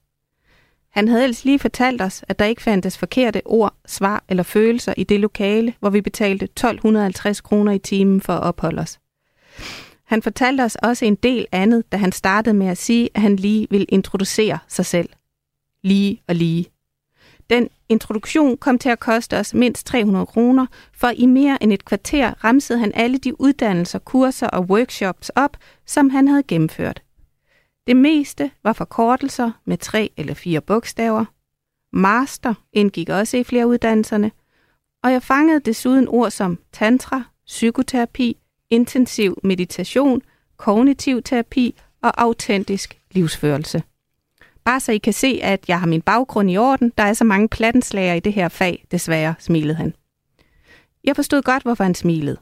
Han havde ellers lige fortalt os, at der ikke fandtes forkerte ord, svar eller følelser i det lokale, hvor vi betalte 1250 kroner i timen for at opholde os. Han fortalte os også en del andet, da han startede med at sige, at han lige vil introducere sig selv. Lige og lige. Den introduktion kom til at koste os mindst 300 kroner, for i mere end et kvarter ramsede han alle de uddannelser, kurser og workshops op, som han havde gennemført. Det meste var forkortelser med tre eller fire bogstaver. Master indgik også i flere uddannelserne, og jeg fangede desuden ord som tantra, psykoterapi, intensiv meditation, kognitiv terapi og autentisk livsførelse. Bare så I kan se, at jeg har min baggrund i orden. Der er så mange plattenslager i det her fag, desværre, smilede han. Jeg forstod godt, hvorfor han smilede.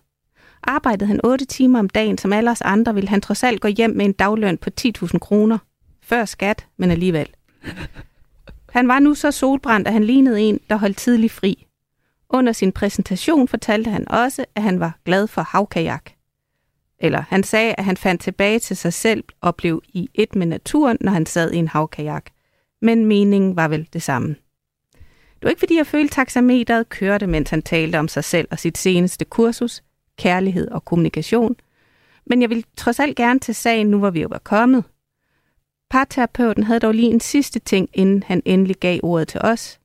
Arbejdede han 8 timer om dagen, som alle os andre, ville han trods alt gå hjem med en dagløn på 10.000 kroner. Før skat, men alligevel. Han var nu så solbrændt, at han lignede en, der holdt tidlig fri. Under sin præsentation fortalte han også, at han var glad for havkajak. Eller han sagde, at han fandt tilbage til sig selv og blev i et med naturen, når han sad i en havkajak. Men meningen var vel det samme. Det var ikke fordi, jeg følte, taxameteret kørte, mens han talte om sig selv og sit seneste kursus, kærlighed og kommunikation. Men jeg vil trods alt gerne til sagen, nu hvor vi jo var kommet. Parterapeuten havde dog lige en sidste ting, inden han endelig gav ordet til os.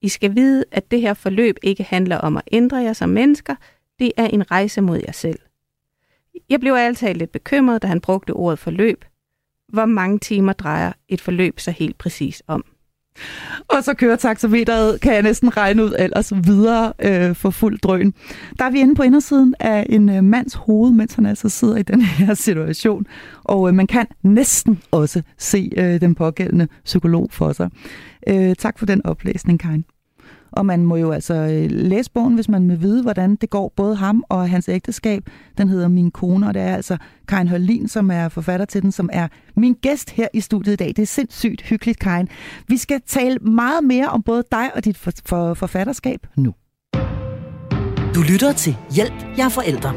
I skal vide, at det her forløb ikke handler om at ændre jer som mennesker, det er en rejse mod jer selv. Jeg blev altid lidt bekymret, da han brugte ordet forløb. Hvor mange timer drejer et forløb så helt præcis om? Og så kører taxameteret, kan jeg næsten regne ud, ellers videre øh, for fuld drøn. Der er vi inde på indersiden af en øh, mands hoved, mens han altså sidder i den her situation. Og øh, man kan næsten også se øh, den pågældende psykolog for sig. Øh, tak for den oplæsning, Karin. Og man må jo altså øh, læse bogen, hvis man vil vide, hvordan det går både ham og hans ægteskab. Den hedder Min Kone, og det er altså Karin Hørlin, som er forfatter til den, som er min gæst her i studiet i dag. Det er sindssygt hyggeligt, Karin. Vi skal tale meget mere om både dig og dit for, for, forfatterskab nu. Du lytter til Hjælp, jeg er forældre.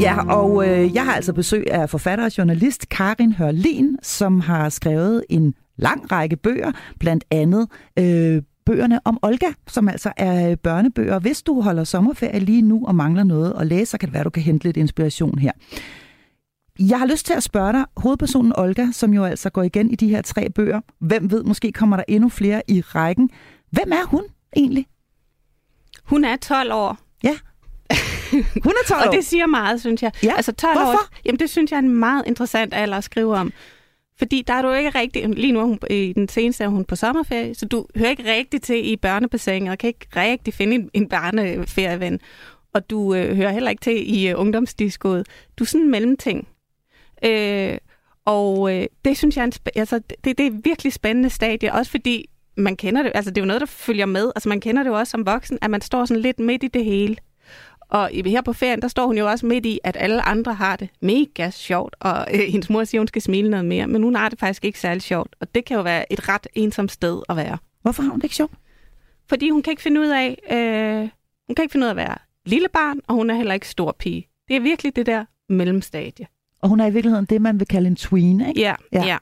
Ja, og øh, jeg har altså besøg af forfatter og journalist Karin Hørlin, som har skrevet en lang række bøger, blandt andet øh, bøgerne om Olga, som altså er børnebøger. Hvis du holder sommerferie lige nu og mangler noget at læse, så kan det være, du kan hente lidt inspiration her. Jeg har lyst til at spørge dig, hovedpersonen Olga, som jo altså går igen i de her tre bøger. Hvem ved, måske kommer der endnu flere i rækken. Hvem er hun egentlig? Hun er 12 år. Ja. Hun er 12 år. Og det siger meget, synes jeg. Ja. Altså 12 Hvorfor? år, jamen det synes jeg er en meget interessant alder at skrive om. Fordi der er du ikke rigtig, lige nu er hun, i den seneste er hun på sommerferie, så du hører ikke rigtig til i børnebassinet, og kan ikke rigtig finde en, en. Og du øh, hører heller ikke til i øh, ungdomsdiskoet. Du er sådan en mellemting. Øh, og øh, det synes jeg er, en sp- altså, det, det er et virkelig spændende stadie, også fordi man kender det, altså det er jo noget, der følger med. Altså man kender det jo også som voksen, at man står sådan lidt midt i det hele. Og her på ferien, der står hun jo også midt i, at alle andre har det mega sjovt, og øh, hendes mor siger, hun skal smile noget mere, men hun har det faktisk ikke særlig sjovt, og det kan jo være et ret ensomt sted at være. Hvorfor har hun det ikke sjovt? Fordi hun kan ikke finde ud af, øh, hun kan ikke finde ud af at være lille barn, og hun er heller ikke stor pige. Det er virkelig det der mellemstadie. Og hun er i virkeligheden det, man vil kalde en tween, ikke? Ja, Ja. ja. ja.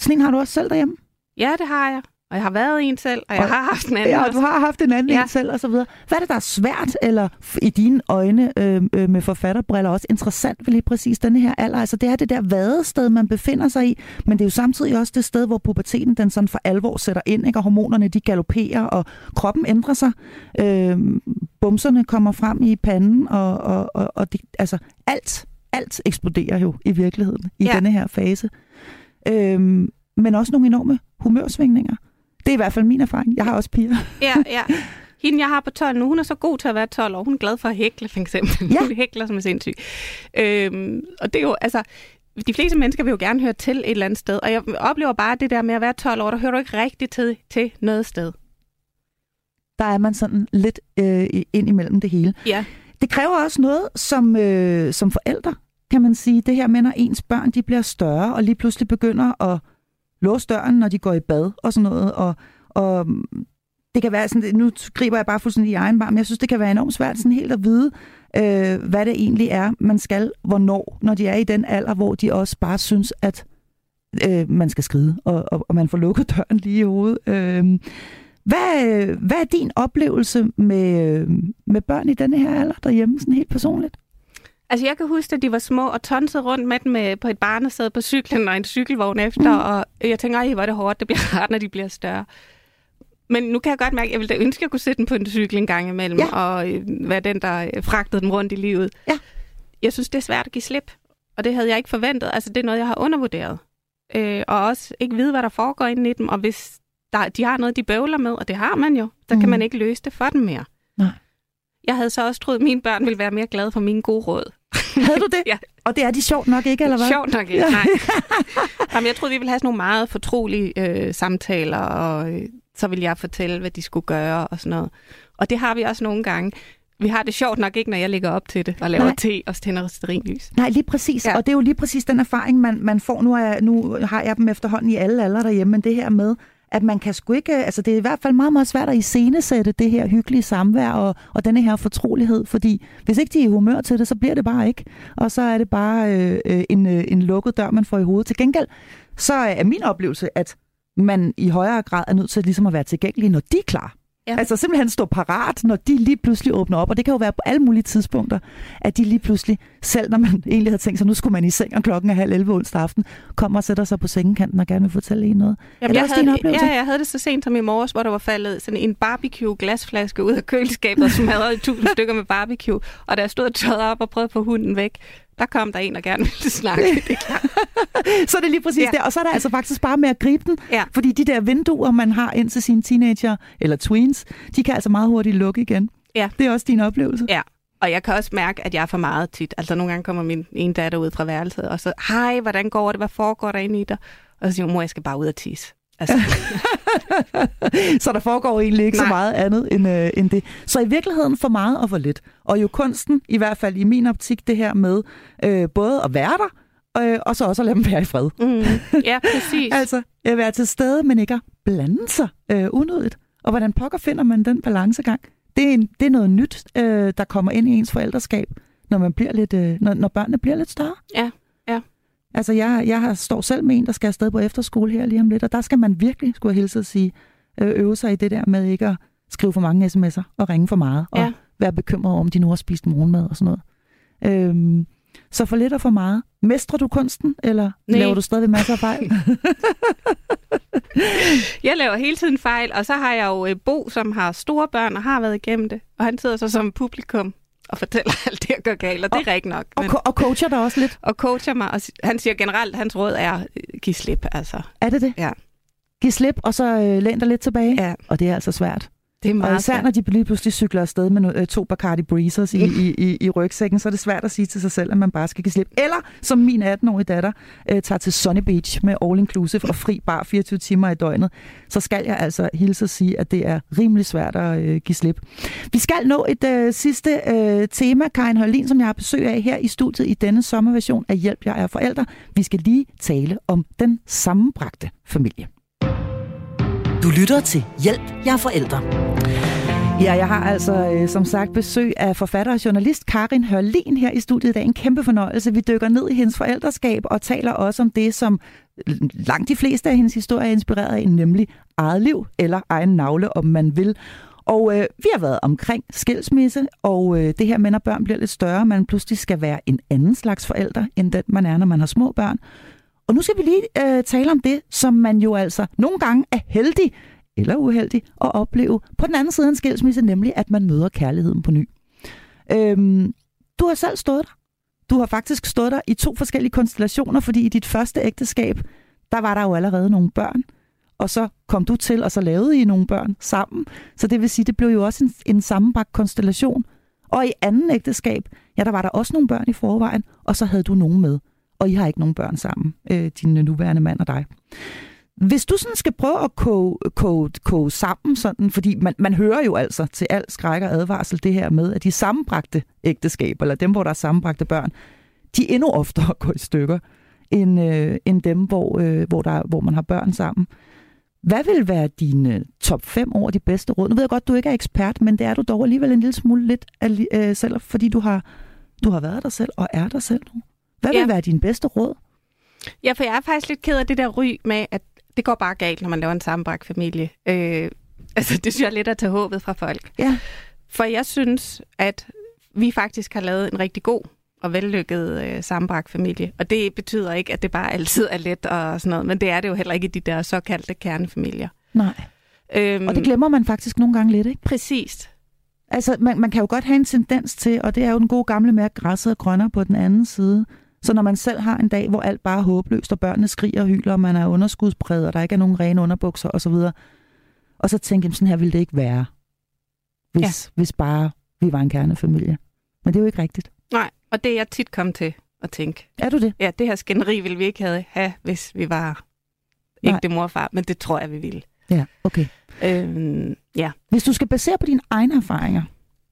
Sådan en har du også selv derhjemme? Ja, det har jeg. Og jeg har været en selv, og jeg Og- har haft en anden Ja, og du har haft en anden ja. En selv og så videre. Hvad er det, der er svært, eller i dine øjne øh, øh, med forfatterbriller også interessant ved lige præcis denne her alder? Altså det er det der vadested, man befinder sig i, men det er jo samtidig også det sted, hvor puberteten den sådan for alvor sætter ind, ikke? og hormonerne de galopperer, og kroppen ændrer sig. Øh, bumserne kommer frem i panden, og, og, og, og det, altså alt, alt eksploderer jo i virkeligheden i Ja. denne her fase. Øh, men også nogle enorme humørsvingninger. Det er i hvert fald min erfaring. Jeg har også piger. Ja, ja. Hende, jeg har på 12 nu, hun er så god til at være 12 år. Hun er glad for at hækle, for eksempel. Ja. Hun hækler som er sindssyg. Øhm, og det er jo, altså, de fleste mennesker vil jo gerne høre til et eller andet sted. Og jeg oplever bare det der med at være 12 år, der hører du ikke rigtigt til, til noget sted. der er man sådan lidt øh, ind imellem det hele. Ja. Det kræver også noget som, øh, som forældre, kan man sige. Det her med, når ens børn de bliver større, og lige pludselig begynder at låse døren, når de går i bad og sådan noget. Og, og mm, det kan være sådan, nu griber jeg bare fuldstændig i egen bar, men jeg synes, det kan være enormt svært sådan helt at vide, øh, hvad det egentlig er, man skal, hvornår, når de er i den alder, hvor de også bare synes, at øh, man skal skride, og, og, og man får lukket døren lige i hovedet. Øhm, øh, hvad, hvad er din oplevelse med, øh, med børn i denne her alder derhjemme, sådan helt personligt? Altså, jeg kan huske, at de var små og tonsede rundt med dem med, på et barnesæde på cyklen og en cykelvogn efter, mm. og jeg tænker, ej, hvor er det hårdt, det bliver hardt, når de bliver større. Men nu kan jeg godt mærke, at jeg ville da ønske, at jeg kunne sætte dem på en cykel en gang imellem, Ja. og øh, være den, der øh, fragtede dem rundt i livet. Ja. Jeg synes, det er svært at give slip, og det havde jeg ikke forventet. Altså, det er noget, jeg har undervurderet. Øh, og også ikke vide, hvad der foregår inde i dem, og hvis der, de har noget, de bøvler med, og det har man jo, så. Mm. kan man ikke løse det for dem mere. Nej. Jeg havde så også troet, at mine børn ville være mere glade for mine gode råd. Havde du det? Ja. Og det er de sjovt nok ikke, eller hvad? Sjovt nok ikke, nej. Jamen, jeg troede, vi ville have sådan nogle meget fortrolige øh, samtaler, og øh, så ville jeg fortælle, hvad de skulle gøre og sådan noget. Og det har vi også nogle gange. Vi har det sjovt nok ikke, når jeg ligger op til det og laver Nej. te og tænder sterinlys. Nej, lige præcis. Ja. Og det er jo lige præcis den erfaring, man, man får. Nu, er, nu har jeg dem efterhånden i alle aldre derhjemme, men det her med, at man kan sgu ikke... Altså, det er i hvert fald meget, meget svært at iscenesætte det her hyggelige samvær og, og denne her fortrolighed, fordi hvis ikke de er i humør til det, så bliver det bare ikke. Og så er det bare øh, øh, en, øh, en lukket dør, man får i hovedet. Til gengæld, så er min oplevelse, at man i højere grad er nødt til ligesom at være tilgængelig, når de er klar. Ja. Altså simpelthen stå parat, når de lige pludselig åbner op. Og det kan jo være på alle mulige tidspunkter, at de lige pludselig, selv når man egentlig havde tænkt sig, nu skulle man i seng, og klokken er halv 11 onsdag aften, kommer og sætter sig på sengekanten og gerne vil fortælle en noget. er det jeg også havde? Ja, jeg havde det så sent som i morges, hvor der var faldet sådan en barbecue-glasflaske ud af køleskabet og smadret i tusind stykker med barbecue. Og da jeg stod og tørrede op og prøvede få hunden væk, der kom der en, der gerne ville snakke. Det er. Så er det lige præcis. Ja. det. Og så er der altså faktisk bare med at gribe den. Ja. Fordi de der vinduer, man har ind til sine teenager eller tweens, de kan altså meget hurtigt lukke igen. Ja. Det er også din oplevelse. Ja, og jeg kan også mærke, at jeg er for meget tit. Altså nogle gange kommer min ene datter ud fra værelset, og så, hej, hvordan går det? Hvad foregår der inde i dig? Og så siger hun, mor, jeg skal bare ud og tisse. Altså, så der foregår egentlig ikke Nej. så meget andet end, øh, end det. Så i virkeligheden for meget og for lidt. Og jo kunsten, i hvert fald i min optik, det her med øh, både at være der, øh, og så også at lade dem være i fred. mm, ja, præcis. Altså at være til stede, men ikke at blande sig øh, unødigt. Og hvordan pokker finder man den balancegang? Det er, en, det er noget nyt, øh, der kommer ind i ens forældreskab, når, man bliver lidt, øh, når, når børnene bliver lidt større. Ja. Altså, jeg, jeg har- står selv med en, der skal afsted på efterskole her lige om lidt, og der skal man virkelig, skulle jeg hilse at sige, øh, øve sig i det der med ikke at skrive for mange sms'er og ringe for meget, og Ja. være bekymret om de nu har spist morgenmad og sådan noget. Øhm, så for lidt og for meget. Mestrer du kunsten, eller Nej. laver du stadig masser af fejl? Jeg laver hele tiden fejl, og så har jeg jo øh, Bo, som har store børn og har været igennem det. Og han sidder så som publikum og fortæller alt det, jeg gør galt, og det er rigtigt nok. og, Men, og coacher dig også lidt? og coacher mig, og han siger generelt, at hans råd er, øh, giv slip, altså. Er det det? Ja. Giv slip, og så øh, læn dig lidt tilbage? Ja, Og det er altså svært. Det er Og meget især svært. når de lige pludselig cykler afsted med no- øh, to Bacardi Breezers i, i, i, i rygsækken, så er det svært at sige til sig selv, at man bare skal give slip. Eller som min 18-årige datter øh, tager til Sunny Beach med all inclusive og fri bar 24 timer i døgnet, så skal jeg altså hilse at sige, at det er rimelig svært at øh, give slip. Vi skal nå et øh, sidste øh, tema, Karin Hørlin, som jeg har besøg af her i studiet i denne sommerversion af Hjælp, jeg er forældre. Vi skal lige tale om den sammenbragte familie. Du lytter til Hjælp, jeg er forældre. Ja, jeg har altså øh, som sagt besøg af forfatter og journalist Karin Hørlin her i studiet i dag. En kæmpe fornøjelse. Vi dykker ned i hendes forældreskab og taler også om det, som langt de fleste af hendes historier er inspireret af, nemlig eget liv eller egen navle, om man vil. Og øh, vi har været omkring skilsmisse, og øh, det her med, når børn bliver lidt større, man pludselig skal være en anden slags forælder, end den man er, når man har små børn. Og nu skal vi lige øh, tale om det, som man jo altså nogle gange er heldig eller uheldig at opleve på den anden side af en skilsmisse, nemlig at man møder kærligheden på ny. Øhm, du har selv stået der. Du har faktisk stået der i to forskellige konstellationer, fordi i dit første ægteskab, der var der jo allerede nogle børn, og så kom du til, og så lavede I nogle børn sammen. Så det vil sige, det blev jo også en, en sammenbragt konstellation. Og i anden ægteskab, ja, der var der også nogle børn i forvejen, og så havde du nogen med. Og I har ikke nogen børn sammen, øh, din nuværende mand og dig. Hvis du sådan skal prøve at koge, koge, koge sammen, sådan, fordi man, man hører jo altså til al skræk og advarsel det her med, at de sammenbragte ægteskaber, eller dem, hvor der er sammenbragte børn, de endnu oftere går i stykker, end, øh, end dem, hvor, øh, hvor, der, hvor man har børn sammen. Hvad vil være dine øh, top 5 over de bedste råd? Nu ved jeg godt, du ikke er ekspert, men det er du dog alligevel en lille smule lidt øh, selv, fordi du har, du har været der selv og er der selv nu. Hvad vil Ja. være dine bedste råd? Ja, for jeg er faktisk lidt ked af det der ry med, at det går bare galt, når man laver en sammenbragt familie. Øh, altså, det synes jeg er lidt at tage håbet fra folk. Ja. For jeg synes, at vi faktisk har lavet en rigtig god og vellykket øh, sammenbragt familie. Og det betyder ikke, at det bare altid er let og sådan noget, men det er det jo heller ikke i de der såkaldte kernefamilier. Nej. Øhm, Og det glemmer man faktisk nogle gange lidt, ikke? Præcist. Altså, man, man kan jo godt have en tendens til, og det er jo den gode gamle at græsset er grønnere på den anden side. Så når man selv har en dag, hvor alt bare er håbløst, og børnene skriger og hyler, og man er underskudspræget, og der ikke er nogen rene underbukser osv., og så tænker jeg, sådan her ville det ikke være, hvis, ja. hvis bare vi var en kernefamilie. Men det er jo ikke rigtigt. Og det er jeg tit kommet til at tænke. Er du det? Ja, det her skænderi ville vi ikke have, have hvis vi var Nej. ægte mor og far, men det tror jeg, vi ville. Ja, okay. Øhm, ja. Hvis du skal basere på dine egne erfaringer,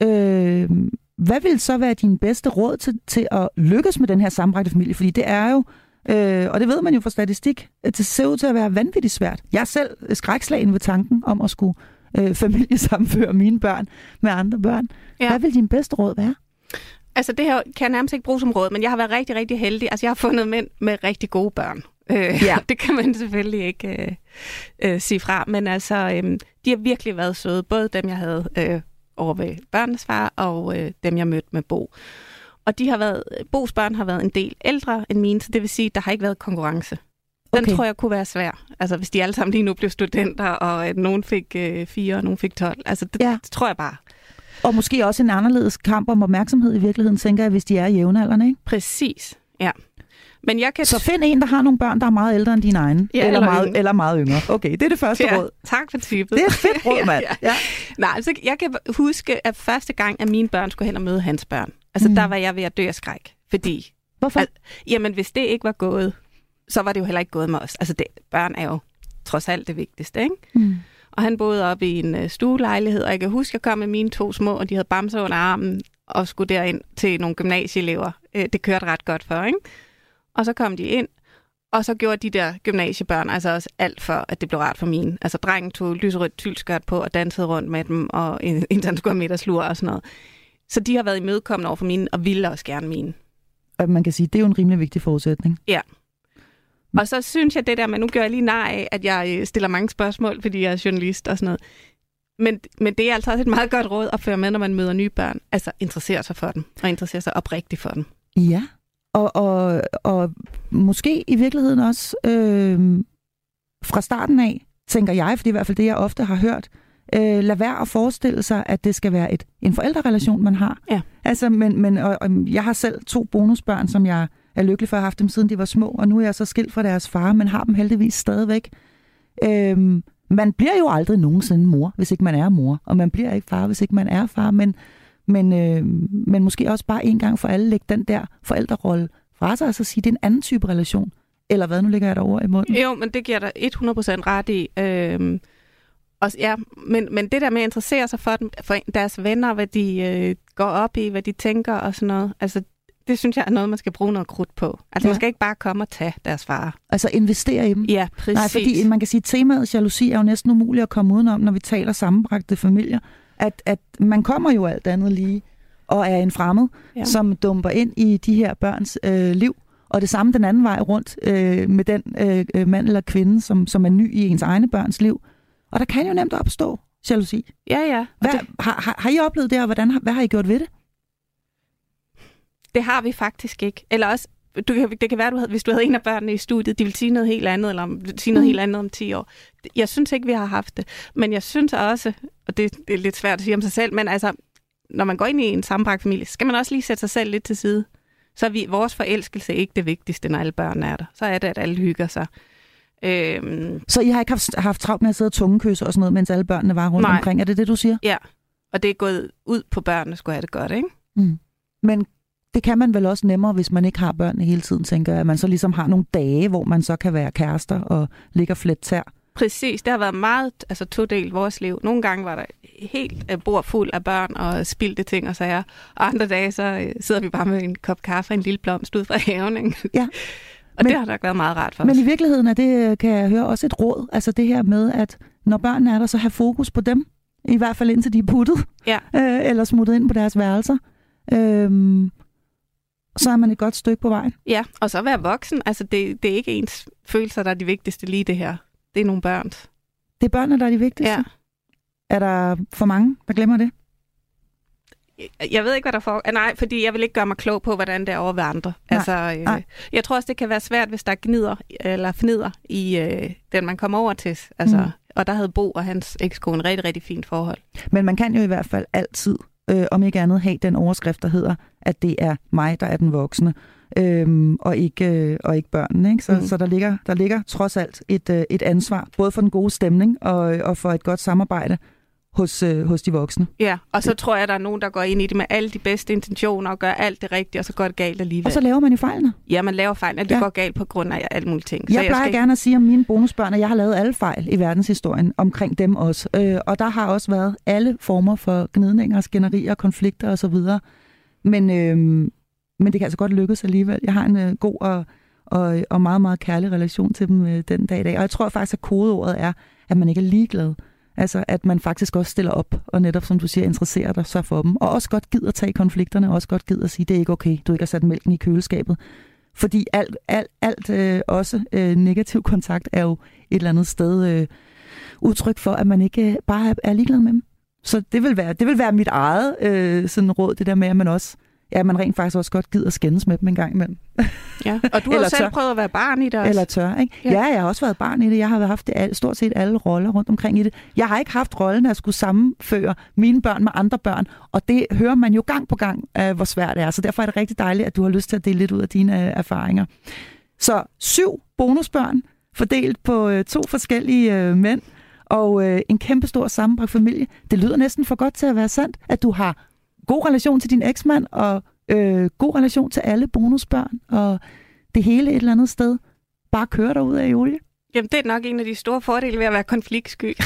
øh, hvad vil så være din bedste råd til, til at lykkes med den her sammenbragte familie? Fordi det er jo, øh, og det ved man jo fra statistik, at det ser ud til at være vanvittigt svært. Jeg er selv skrækslagen ved tanken om at skulle øh, familiesamføre mine børn med andre børn. Ja. Ja. Hvad vil din bedste råd være? Altså det her kan jeg nærmest ikke bruge som råd, men jeg har været rigtig, rigtig heldig. Altså jeg har fundet mænd med rigtig gode børn. Øh, Ja. det kan man selvfølgelig ikke øh, øh, sige fra, men altså øh, de har virkelig været søde. Både dem, jeg havde øh, over ved børnenes far, og øh, dem, jeg mødte med Bo. Og de har været, Bos børn har været en del ældre end mine, så det vil sige, at der har ikke været konkurrence. Den Okay. tror jeg kunne være svær. Altså hvis de alle sammen lige nu blev studenter, og at nogen fik øh, fire, og nogen fik 12. Altså det, ja. det tror jeg bare. Og måske også en anderledes kamp om opmærksomhed i virkeligheden, tænker jeg, hvis de er jævnaldrende, ikke? Præcis, ja. Men jeg kan... Så find en, der har nogle børn, der er meget ældre end dine egne. Ja, eller, eller meget, yngre. eller meget yngre. Okay, det er det første ja, råd. tak for tippet. Det er et fedt råd, mand. ja, ja. Ja. Nej, altså, jeg kan huske, at første gang, at mine børn skulle hen og møde hans børn, altså Mm. der var jeg ved at dø af skræk. Fordi, Hvorfor? Al- jamen hvis det ikke var gået, så var det jo heller ikke gået med os. Altså det, børn er jo trods alt det vigtigste, ikke? Mm. Og han boede op i en uh, stuelejlighed, og jeg kan huske, at jeg kom med mine to små, og de havde bamser under armen, og skulle derind til nogle gymnasieelever. Uh, det kørte ret godt for, ikke? Og så kom de ind, og så gjorde de der gymnasiebørn altså også alt for, at det blev rart for mine. Altså drengen tog lyserødt tyldskørt på og dansede rundt med dem, og en, en der skulle have middagslur og sådan noget. Så de har været imødekommende over for mine, og ville også gerne mine. Og man kan sige, det er jo en rimelig vigtig forudsætning. Og så synes jeg det der, men nu gør jeg lige nar af, at jeg øh, stiller mange spørgsmål, fordi jeg er journalist og sådan noget. Men, men det er altså også et meget godt råd at føre med, når man møder nye børn. Altså interessere sig for dem, og interessere sig oprigtigt for dem. Ja, og, og, og måske i virkeligheden også øh, fra starten af, tænker jeg, for det er i hvert fald det, jeg ofte har hørt, øh, lad være at forestille sig, at det skal være et, en forældrerelation, man har. Ja. Altså, men, men og, og jeg har selv to bonusbørn, som jeg er lykkelig for at have haft dem, siden de var små, og nu er jeg så skilt fra deres far, men har dem heldigvis stadigvæk. Øh, man bliver jo aldrig nogensinde mor, hvis ikke man er mor, og man bliver ikke far, hvis ikke man er far, men men, øh, men måske også bare en gang for alle lægge den der forældrerolle fra sig, og så sige, det er en anden type relation. Eller hvad, nu ligger jeg der over i munden. Jo, men det giver dig 100% ret i. Øhm, og, ja, men, men det der med at interessere sig for, dem, for deres venner, hvad de øh, går op i, hvad de tænker og sådan noget, altså det synes jeg er noget, man skal bruge noget krudt på. Altså Ja. ja. man skal ikke bare komme og tage deres far. Altså investere i dem. Ja, præcis. Nej, fordi man kan sige, at temaet jalousi er jo næsten umuligt at komme udenom, når vi taler sammenbragte familier. At, at man kommer jo alt andet lige og er en fremmed, ja. Som dumper ind i de her børns øh, liv. Og det samme den anden vej rundt øh, med den øh, øh, mand eller kvinde, som, som er ny i ens egne børns liv. Og der kan jo nemt opstå jalousi. Ja, ja. Hvad, det, har, har, har I oplevet det, og hvordan, hvad har I gjort ved det? det har vi faktisk ikke. Eller også, du, det kan være, du havde, hvis du havde en af børnene i studiet, de ville sige noget helt andet, eller om, sige noget Mm. helt andet om 10 år. Jeg synes ikke, vi har haft det. Men jeg synes også, og det, det er lidt svært at sige om sig selv, men altså, når man går ind i en sammenbragt familie, så skal man også lige sætte sig selv lidt til side. Så er vi, vores forelskelse ikke det vigtigste, når alle børn er der. Så er det, at alle hygger sig. Øhm, Så I har ikke haft, haft travlt med at sidde og tungekysse og sådan noget, mens alle børnene var rundt Nej. omkring? Er det det, du siger? ja, og det er gået ud på børnene, skulle have det godt, ikke? Mm. Men det kan man vel også nemmere, hvis man ikke har børnene hele tiden, tænker jeg. At man så ligesom har nogle dage, hvor man så kan være kærester og ligge og flet tær. Præcis, det har været meget altså, todelt vores liv. Nogle gange var der helt uh, bord fuld af børn og spildte ting og sager. Og andre dage, så uh, sidder vi bare med en kop kaffe og en lille blomst ud fra haven. Ikke? Ja. og Men- men, det har nok været meget rart for Men os. i virkeligheden er det, øh, kan jeg høre, også et råd. Altså det her med, at når børnene er der, så have fokus på dem. I hvert fald indtil de er puttet. Ja. Øh, eller smuttet ind på deres værelser. Øhm, så er man et godt stykke på vejen. Ja, og så være voksen. Altså, det, det er ikke ens følelser, der er de vigtigste lige det her. Det er nogle børns. Det er børnene, der er de vigtigste. Ja. Er der for mange, der glemmer det? Jeg ved ikke, hvad der. Ah, Nej, fordi jeg vil ikke gøre mig klog på, hvordan det er over ved andre. Nej, altså, øh, nej. Jeg tror også, det kan være svært, hvis der er gnider eller fnider i øh, den, man kommer over til. Altså, mm. Og der havde Bo og hans ekskone rigtig, rigtig fint forhold. Men man kan jo i hvert fald altid, øh, om ikke andet, have den overskrift, der hedder, at det er mig, der er den voksne, øhm, og, ikke, øh, og ikke børnene. Ikke? Så. Mm. så der, ligger, der ligger trods alt et, øh, et ansvar, både for den gode stemning og, og for et godt samarbejde hos, øh, hos de voksne. Ja, og så tror jeg, at der er nogen, der går ind i det med alle de bedste intentioner og gør alt det rigtige, og så går det galt alligevel. Og så laver man jo fejlene. Ja, man laver fejl, og det Ja. går galt på grund af alle mulige ting. Jeg plejer gerne at sige om mine bonusbørn, at jeg har lavet alle fejl i verdenshistorien omkring dem også. Øh, og der har også været alle former for gnidninger, skænderier, konflikter osv. Men, øh, men det kan altså godt lykkes alligevel. Jeg har en øh, god og, og, og meget, meget kærlig relation til dem øh, den dag i dag. Og jeg tror faktisk, at kodeordet er, at man ikke er ligeglad. Altså, at man faktisk også stiller op, og netop, som du siger, interesserer dig så for dem. Og også godt gider tage konflikterne, og også godt gider at sige, det er ikke okay, du ikke har sat mælken i køleskabet. Fordi alt, alt, alt øh, også øh, negativ kontakt er jo et eller andet sted øh, udtryk for, at man ikke øh, bare er, er ligeglad med dem. Så det vil være, det vil være mit eget øh, sådan råd, det der med, at man også ja, man rent faktisk også godt gider skændes med dem en gang imellem. Ja, og du har selv tør. prøvet at være barn i det også. Eller tør, ikke? Ja. Ja. jeg har også været barn i det. Jeg har haft det, stort set alle roller rundt omkring i det. Jeg har ikke haft rollen at skulle sammenføre mine børn med andre børn, og det hører man jo gang på gang, øh, hvor svært det er. Så derfor er det rigtig dejligt, at du har lyst til at dele lidt ud af dine øh, erfaringer. Så syv bonusbørn fordelt på øh, to forskellige mænd, og en kæmpe stor sammenbragt familie. Det lyder næsten for godt til at være sandt, at du har god relation til din eksmand, og øh, god relation til alle bonusbørn, og det hele et eller andet sted bare kører dig ud af i olie. Jamen, det er nok en af de store fordele ved at være konfliktsky.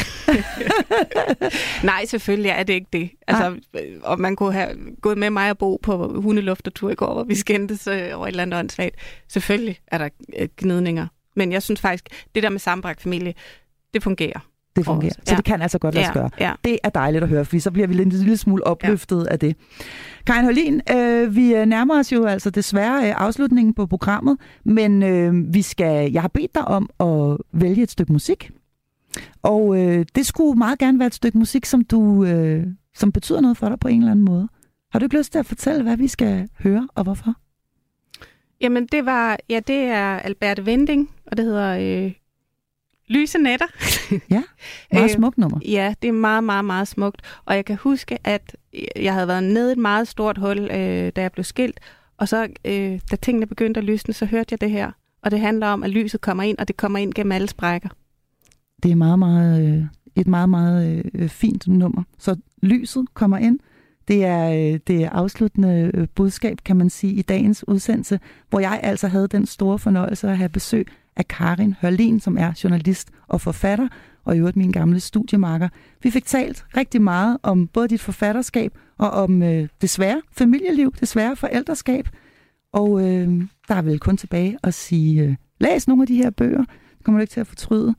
Nej, selvfølgelig er det ikke det. Altså, øh, og man kunne have gået med mig og bo på hundeluftertur i går, hvor vi skændtes øh, over et eller andet åndssvagt. Selvfølgelig er der øh, gnidninger. Men jeg synes faktisk, det der med sammenbragt familie, det fungerer. Det fungerer. Så ja. det kan altså godt lade sig gøre. ja. Det er dejligt at høre, fordi så bliver vi lidt en lille smule opløftet ja. af det. Karin Holin, øh, vi øh, nærmer os jo altså desværre øh, afslutningen på programmet, men øh, vi skal, jeg har bedt dig om at vælge et stykke musik. Og øh, det skulle meget gerne være et stykke musik, som du øh, som betyder noget for dig på en eller anden måde. Har du ikke lyst til at fortælle, hvad vi skal høre og hvorfor? Jamen, det var, ja, det er Albert Vending, og det hedder øh, Lyse Netter. Meget Øh, smukt nummer. Ja, det er meget, meget, meget smukt. Og jeg kan huske, at jeg havde været nede i et meget stort hul, øh, da jeg blev skilt. Og så, øh, da tingene begyndte at lysne, så hørte jeg det her. Og det handler om, at lyset kommer ind, og det kommer ind gennem alle sprækker. Det er meget, meget, øh, et meget, meget øh, fint nummer. Så lyset kommer ind. Det er øh, det er afsluttende øh, budskab, kan man sige, i dagens udsendelse, hvor jeg altså havde den store fornøjelse at have besøg af Karin Hørlin, som er journalist og forfatter, og i øvrigt min gamle studiemarker. Vi fik talt rigtig meget om både dit forfatterskab og om øh, det svære familieliv, det svære forældreskab. Og øh, der er vel kun tilbage at sige, øh, læs nogle af de her bøger. Det kommer du ikke til at fortryde.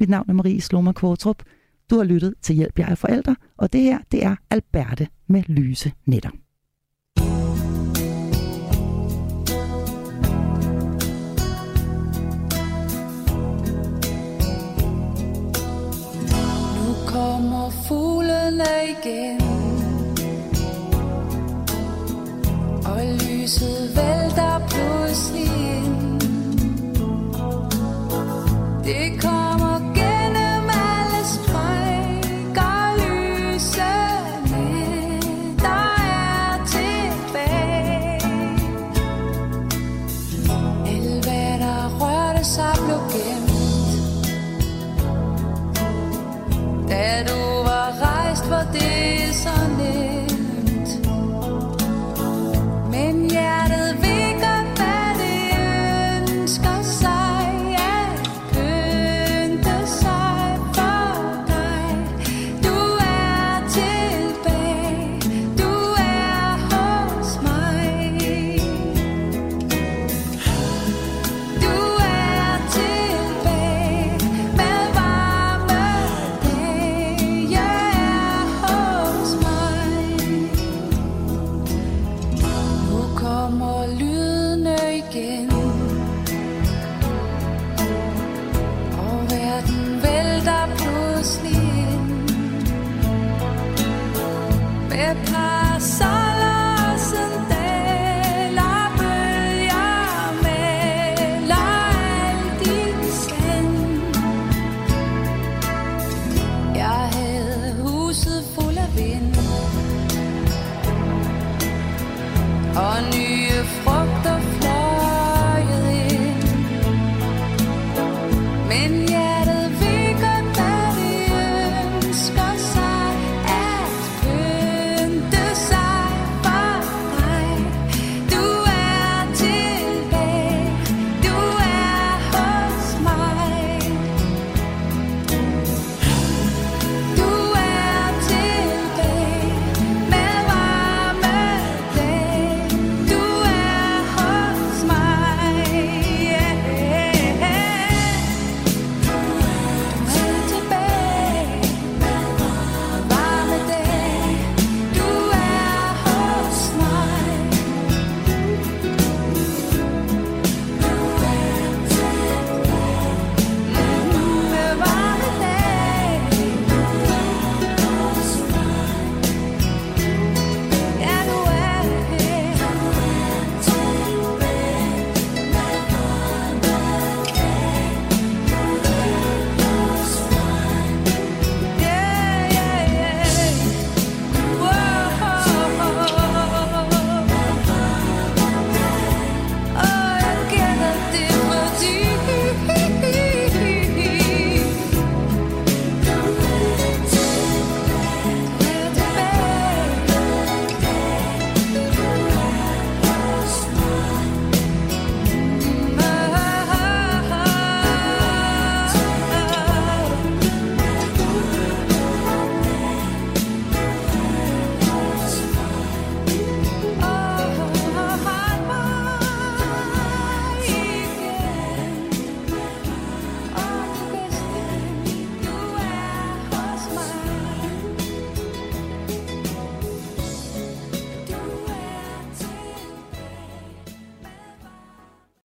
Mit navn er Marie Sloma Kvartrup. Du har lyttet til Hjælp, jeg er forældre, og det her, det er Alberte med lyse netter. Kommer fuglene igen. Og lyset vælter